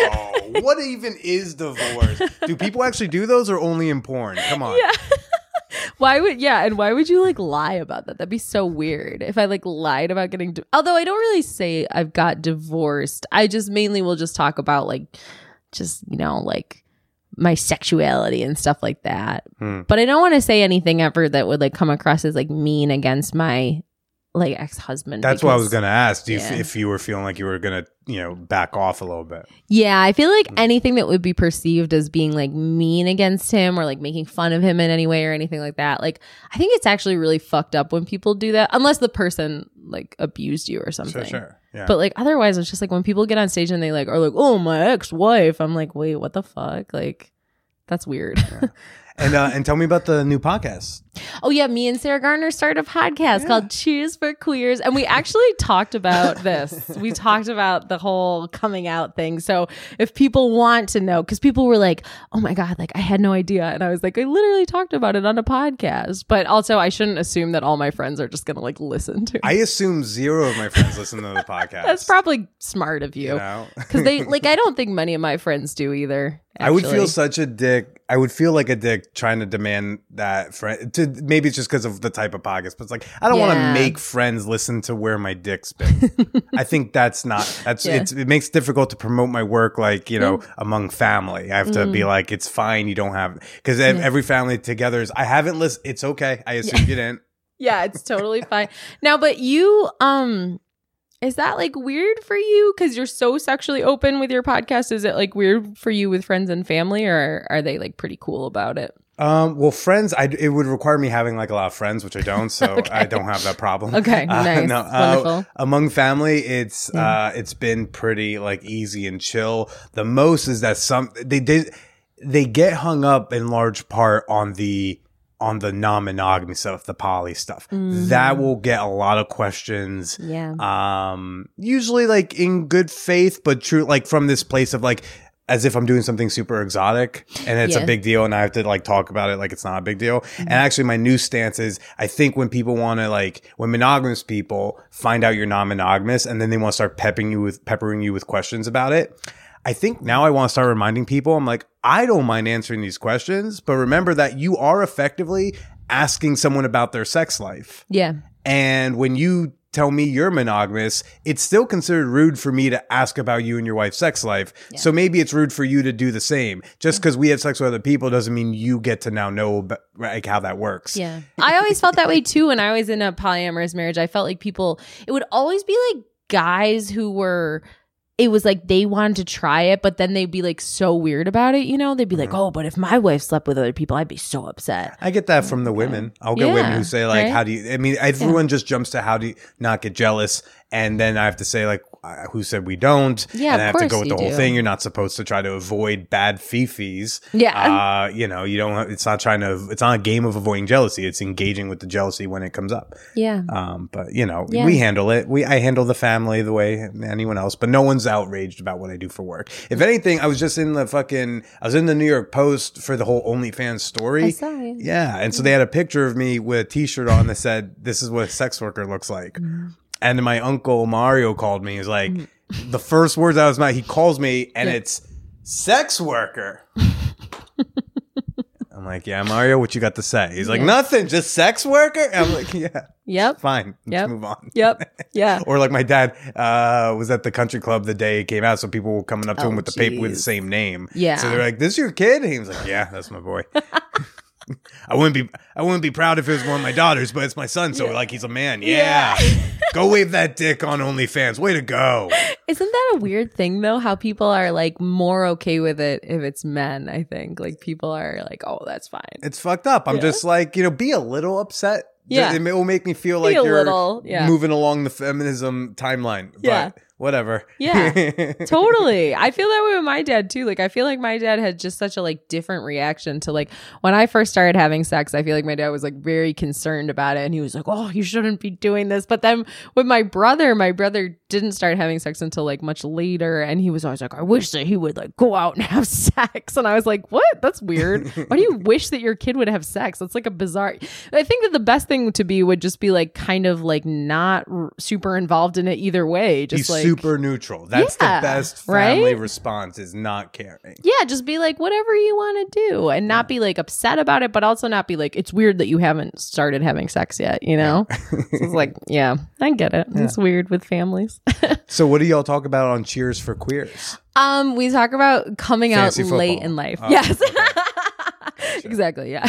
what even is divorce? Do people actually do those or only in porn? Come on. Yeah. (laughs) Why would yeah, and why would you like lie about that? That'd be so weird. If I like lied about getting di- Although I don't really say I've got divorced. I just mainly will just talk about like just, you know, like my sexuality and stuff like that. Hmm. But I don't want to say anything ever that would like come across as like mean against my like ex-husband. That's what I was gonna ask. Do you f if you were feeling like you were gonna you know back off a little bit? Yeah, I feel like anything that would be perceived as being like mean against him or like making fun of him in any way or anything like that. Like, I think it's actually really fucked up when people do that, unless the person like abused you or something. Sure, sure. Yeah. But like otherwise, it's just like when people get on stage and they like are like, "Oh, my ex-wife," I'm like, "Wait, what the fuck?" Like, that's weird. and uh, and tell me about the new podcast. Oh yeah, me and Sarah Garner started a podcast called Cheers for Queers, and we actually (laughs) talked about this. we talked about the whole coming out thing. So if people want to know, because people were like, "Oh my god, like I had no idea," and I was like, "I literally talked about it on a podcast." But also, I shouldn't assume that all my friends are just gonna like listen to. it. I assume zero of my friends listen to the podcast. That's probably smart of you. you know. Because they (laughs) like, I don't think many of my friends do either. I would feel such a dick. I would feel like a dick trying to demand that friend. To maybe it's just because of the type of podcast, but it's like I don't want to make friends listen to where my dick's been. (laughs) I think that's not. That's Yeah. it's, it makes it difficult to promote my work, like you know, among family. I have to Mm. be like, it's fine. You don't have because every family together is. I haven't listened. It's okay. I assume you didn't. (laughs) Yeah, it's totally fine. Now, but you, um, is that like weird for you because you're so sexually open with your podcast? Is it like weird for you with friends and family, or are they like pretty cool about it? Um, well, friends, I, it would require me having like a lot of friends, which I don't, so (laughs) I don't have that problem. Okay, (laughs) Uh, nice. no, uh, Wonderful. among family, it's uh, it's been pretty like easy and chill. The most is that some they did they get hung up in large part on the on the non-monogamy stuff, the poly stuff. That will get a lot of questions Yeah. um usually like in good faith but true like from this place of like as if i'm doing something super exotic and it's Yeah. a big deal and i have to like talk about it like it's not a big deal and mm-hmm. actually my new stance is i think when people want to like when monogamous people find out you're non-monogamous and then they want to start peppering you with peppering you with questions about it I think now I want to start reminding people I'm like, I don't mind answering these questions, but remember that you are effectively asking someone about their sex life. Yeah. And when you tell me you're monogamous, it's still considered rude for me to ask about you and your wife's sex life. So maybe it's rude for you to do the same. Just because we have sex with other people doesn't mean you get to now know about, like how that works. Yeah. I always felt that way too when I was in a polyamorous marriage. I felt like people, it would always be like guys who were, it was like they wanted to try it, but then they'd be like so weird about it, you know? They'd be like, uh-huh. oh, but if my wife slept with other people, I'd be so upset. I get that from the women. I'll get women who say like, right? "How do you?" I mean, everyone just jumps to how do you not get jealous, and then I have to say like, "Who said we don't?" Yeah, and I have to go with the whole do. thing. You're not supposed to try to avoid bad fifis. Yeah. uh, you know, you don't. It's not trying to. It's not a game of avoiding jealousy. It's engaging with the jealousy when it comes up. Yeah. Um, but you know, Yeah. we handle it. We I handle the family the way anyone else, but no one's outraged about what I do for work. If anything, I was just in the fucking I was in the New York Post for the whole OnlyFans story. Yeah, and so they had a picture of me with a T-shirt on that said, "This is what a sex worker looks like." And my uncle Mario called me. He's like, the first words out of his mouth, he calls me, and it's sex worker. (laughs) I'm like, yeah, Mario, what you got to say? He's like, nothing, just sex worker. I'm like, (laughs) yeah, Yep. fine. Let's Yep. move on. Yep. Yeah. (laughs) Or like my dad uh, was at the country club the day it came out, so people were coming up to Oh, him with the paper with the geez. same name. Yeah. So they're like, "This is your kid?" And he was like, "Yeah, that's my boy." I wouldn't be I wouldn't be proud if it was one of my daughters, but it's my son, so like he's a man. Yeah. go wave that dick on OnlyFans. Way to go. Isn't that a weird thing though? How people are like more okay with it if it's men, I think. Like people are like, oh, that's fine. It's fucked up. I'm just like, you know, be a little upset. Yeah. It will make me feel Be like you're little, yeah. moving along the feminism timeline. But Yeah. Whatever. Yeah. (laughs) totally. I feel that way with my dad too. Like I feel like my dad had just such a like different reaction to like when I first started having sex, I feel like my dad was like very concerned about it and he was like, "Oh, you shouldn't be doing this." But then with my brother, my brother didn't start having sex until like much later and he was always like, "I wish that he would like go out and (laughs) have sex." And I was like, "What? That's weird. Why do you (laughs) wish that your kid would have sex?" That's like a bizarre I think that the best thing to be would just be like kind of like not r- super involved in it either way, just He's like super neutral. That's Yeah, the best family right? response is not caring. Yeah, just be like whatever you want to do and not be like upset about it, but also not be like it's weird that you haven't started having sex yet, you know? (laughs) so it's like, yeah, I get it. It's weird with families. (laughs) So what do y'all talk about on Cheers for Queers? um, we talk about coming Fancy out late in life. Oh, yes. (laughs) exactly, yeah.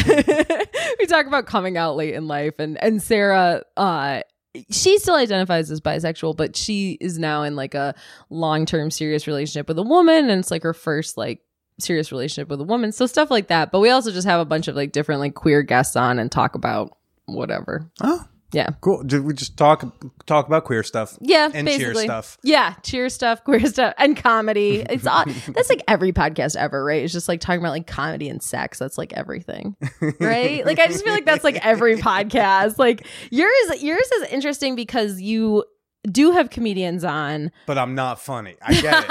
we talk about coming out late in life and and Sarah uh she still identifies as bisexual, but she is now in like a long term serious relationship with a woman, and it's like her first like serious relationship with a woman. So stuff like that. But we also just have a bunch of like different like queer guests on and talk about whatever. Oh, Yeah. cool. Did we just talk talk about queer stuff? Yeah, and basically. cheer stuff. Yeah, cheer stuff, queer (laughs) stuff, and comedy. It's all, (laughs) that's like every podcast ever, right? It's just like talking about like comedy and sex. That's like everything, right? like I just feel like that's like every (laughs) podcast. Like yours, yours is interesting because you do have comedians on. But I'm not funny. I get it.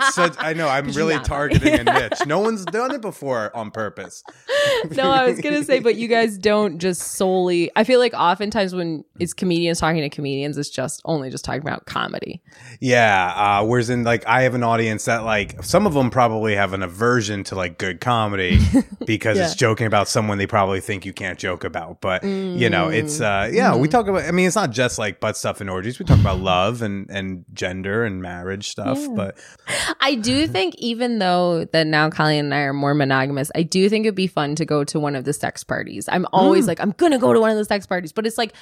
It's (laughs) such. I know. I'm really targeting a (laughs) niche. No one's done it before on purpose. (laughs) no, I was gonna say, but you guys don't just solely. I feel like oftentimes when it's comedians talking to comedians, it's just only just talking about comedy. Yeah. Uh, whereas in like, I have an audience that like some of them probably have an aversion to like good comedy because Yeah. it's joking about someone they probably think you can't joke about. But you know, it's uh, Mm. yeah. Mm-hmm. We talk about. I mean, it's not just like butt stuff and orgies. We talk about love and and gender and marriage stuff. But I do (laughs) think, even though that now Colleen and I are more monogamous, I do think it'd be fun to go to one of the sex parties. I'm always mm. like, I'm gonna go to one of the sex parties, but it's like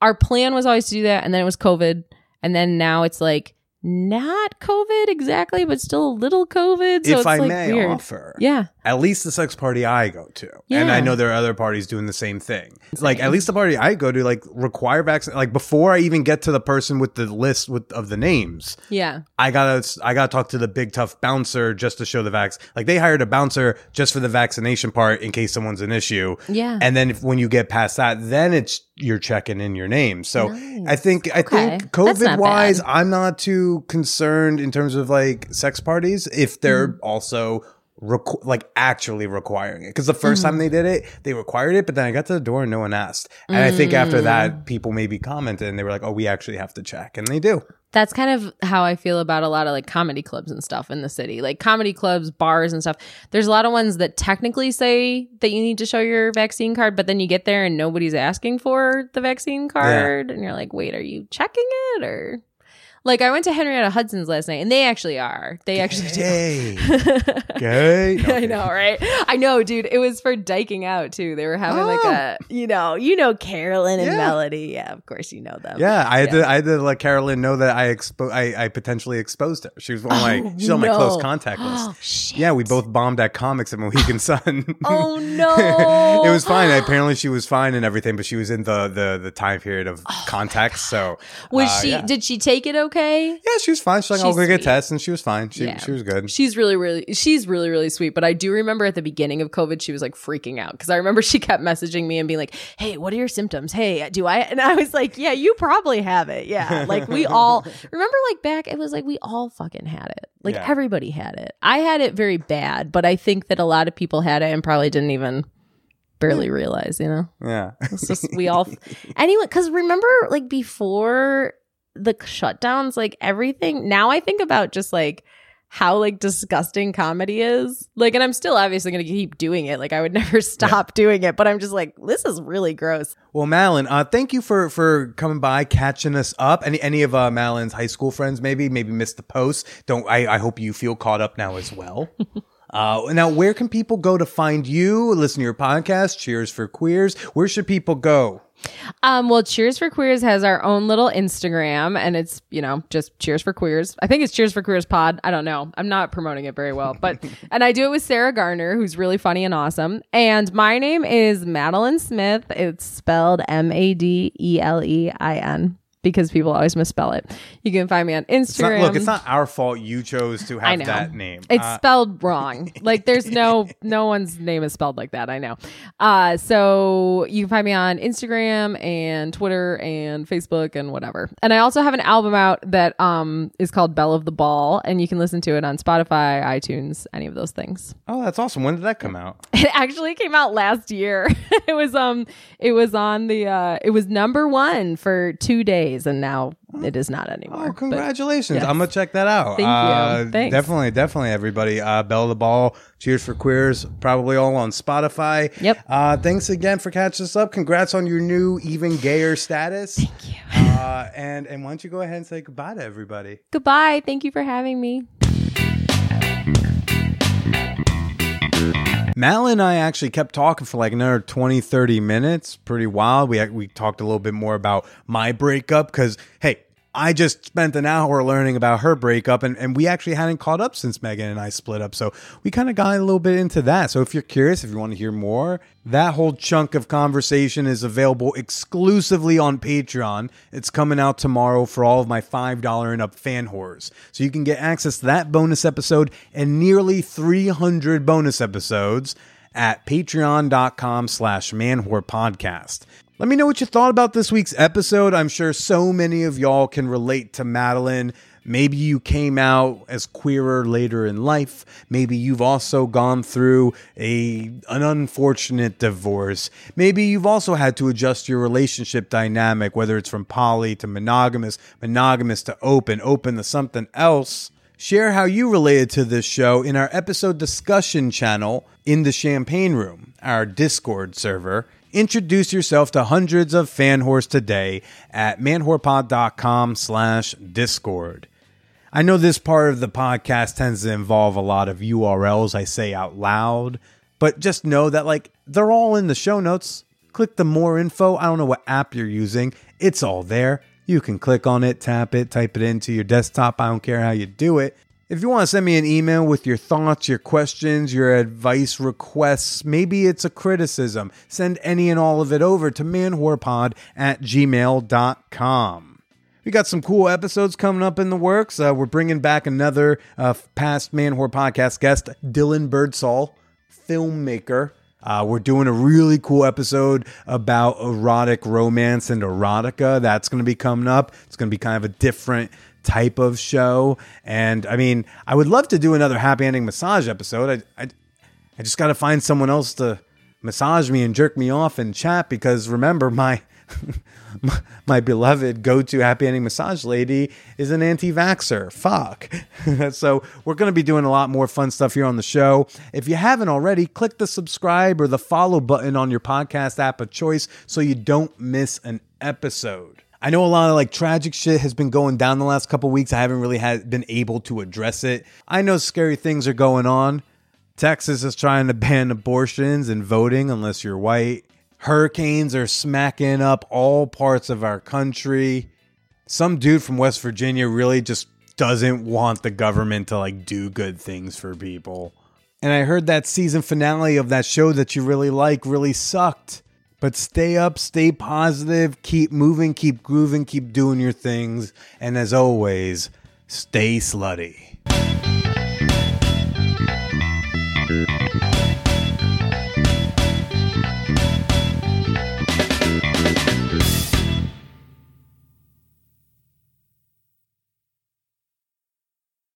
our plan was always to do that, and then it was COVID, and then now it's like not COVID exactly, but still a little COVID. So if it's I like may weird. offer, Yeah. At least the sex party I go to, and I know there are other parties doing the same thing. Like at least the party I go to, like require vaccine. Like before I even get to the person with the list with of the names, Yeah. I gotta I gotta talk to the big tough bouncer just to show the vax. Like they hired a bouncer just for the vaccination part in case someone's an issue. Yeah. and then if, when you get past that, then it's you're checking in your name. So I think I Okay. think COVID wise, bad. I'm not too concerned in terms of like sex parties if they're Mm-hmm. also. Requ- like actually requiring it because the 1st Mm-hmm. time they did it they required it but then i got to the door and no one asked and i think after Mm. that people maybe commented and they were like oh we actually have to check and they do that's kind of how I feel about a lot of like comedy clubs and stuff in the city. Like comedy clubs, bars and stuff. There's a lot of ones that technically say that you need to show your vaccine card, but then you get there and nobody's asking for the vaccine card and you're like, "Wait, are you checking it or like I went to Henrietta Hudson's last night and they actually are. They actually do. Hey. Gay. (laughs) No, I know, right? I know, dude. It was for diking out too. They were having like Oh. a, you know, you know, Carolyn and Yeah. Melody. Yeah, of course you know them. Yeah, I had Yeah. to I had to let Carolyn know that I expo- I, I potentially exposed her. She was on my Oh, she's on my close contact (gasps) list. Shit. yeah, we both bombed at comics at Mohegan (gasps) Sun. Oh no! (laughs) it was fine. Apparently, she was fine and everything, but she was in the the, the time period of (gasps) context. So Was uh, she? Yeah. Did she take it okay? Yeah, she was fine. She's like, I'll She's go get sweet. tests, and she was fine. She Yeah. she was good. She's really, really, she's really, really sweet. But I do remember at the beginning of COVID, she was like freaking out because I remember (laughs) she kept messaging me and being like, "Hey, what are your symptoms? Hey, do I?" And I was like, "Yeah, you probably have it. Yeah, like we all (laughs) remember. Like back, it was like we all fucking had it. Like Yeah. everybody had it. I had it very bad, but I think that a lot of people had it and probably didn't even barely realize. You know, yeah. it's just we (laughs) all anyway. Because remember, like before the shutdowns, like everything. Now I think about just like how like disgusting comedy is. Like, and I'm still obviously going to keep doing it. Like, I would (laughs) never stop doing it, but I'm just like, this is really gross. Well, Malin, uh, thank you for for coming by, catching us up. Any any of uh, Malin's high school friends maybe maybe missed the post. Don't I? I hope you feel caught up now as well. (laughs) uh, now, where can people go to find you? Listen to your podcast, Cheers for Queers. Where should people go? Um, well, Cheers for Queers has our own little Instagram, and it's you know just Cheers for Queers. I think it's Cheers for Queers Pod. I don't know. I'm not promoting it very well, but (laughs) and I do it with Sarah Garner, who's really funny and awesome. And my name is Madelein Smith. It's spelled M A D E L E I N because people always misspell it. You can find me on Instagram. It's not, look, it's not our fault you chose to have that name. It's Uh, spelled wrong. (laughs) Like there's no no one's name is spelled like that. I know. Uh so you can find me on Instagram and Twitter and Facebook and whatever. And I also have an album out that um is called Belle of the Ball and you can listen to it on Spotify, iTunes, any of those things. oh, that's awesome. When did that come out? (laughs) It actually came out last year. (laughs) it was um it was on the uh it was number 1 for 2 days and now it is not anymore. Oh, congratulations! yes. I'm gonna check that out. Thank you. Uh, Thanks. Definitely, definitely, everybody. Uh, Belle of the Ball, Cheers for Queers, probably all on Spotify. Yep. Uh, thanks again for catching us up. Congrats on your new even gayer status. Thank you. Uh, and and why don't you go ahead and say goodbye to everybody? Goodbye. Thank you for having me. Mal and I actually kept talking for like another 20, 30 minutes. Pretty wild. We we talked a little bit more about my breakup because, hey, I just spent an hour learning about her breakup and, and we actually hadn't caught up since Megan and I split up. So we kind of got a little bit into that. So if you're curious, if you want to hear more, that whole chunk of conversation is available exclusively on Patreon. It's coming out tomorrow for all of my $5 and up fan whores. So you can get access to that bonus episode and nearly 300 bonus episodes at patreon.com slash manwhorepodcast. Let me know what you thought about this week's episode. I'm sure so many of y'all can relate to Madelein. Maybe you came out as queerer later in life. Maybe you've also gone through a an unfortunate divorce. Maybe you've also had to adjust your relationship dynamic, whether it's from poly to monogamous, monogamous to open, open to something else. Share how you related to this show in our episode discussion channel in the Champagne Room, our Discord server. Introduce yourself to hundreds of fan whores today at manwhorepod.com slash discord. I know this part of the podcast tends to involve a lot of URLs I say out loud, but just know that like they're all in the show notes. Click the more info. I don't know what app you're using. It's all there. You can click on it, tap it, type it into your desktop. I don't care how you do it. If you want to send me an email with your thoughts, your questions, your advice requests, maybe it's a criticism, send any and all of it over to manwhorepod at gmail.com. We got some cool episodes coming up in the works. Uh, we're bringing back another uh, past Man Whore podcast guest, Dylan Birdsall, filmmaker. Uh, we're doing a really cool episode about erotic romance and erotica. That's going to be coming up. It's going to be kind of a different type of show. And I mean, I would love to do another happy ending massage episode. I, I, I just got to find someone else to massage me and jerk me off and chat because remember, my (laughs) my, beloved go-to happy ending massage lady is an anti-vaxxer. Fuck. (laughs) so we're going to be doing a lot more fun stuff here on the show. If you haven't already, click the subscribe or the follow button on your podcast app of choice so you don't miss an episode. I know a lot of like tragic shit has been going down the last couple weeks. I haven't really had been able to address it. I know scary things are going on. Texas is trying to ban abortions and voting unless you're white. Hurricanes are smacking up all parts of our country. Some dude from West Virginia really just doesn't want the government to like do good things for people. And I heard that season finale of that show that you really like really sucked. But stay up, stay positive, keep moving, keep grooving, keep doing your things. And as always, stay slutty.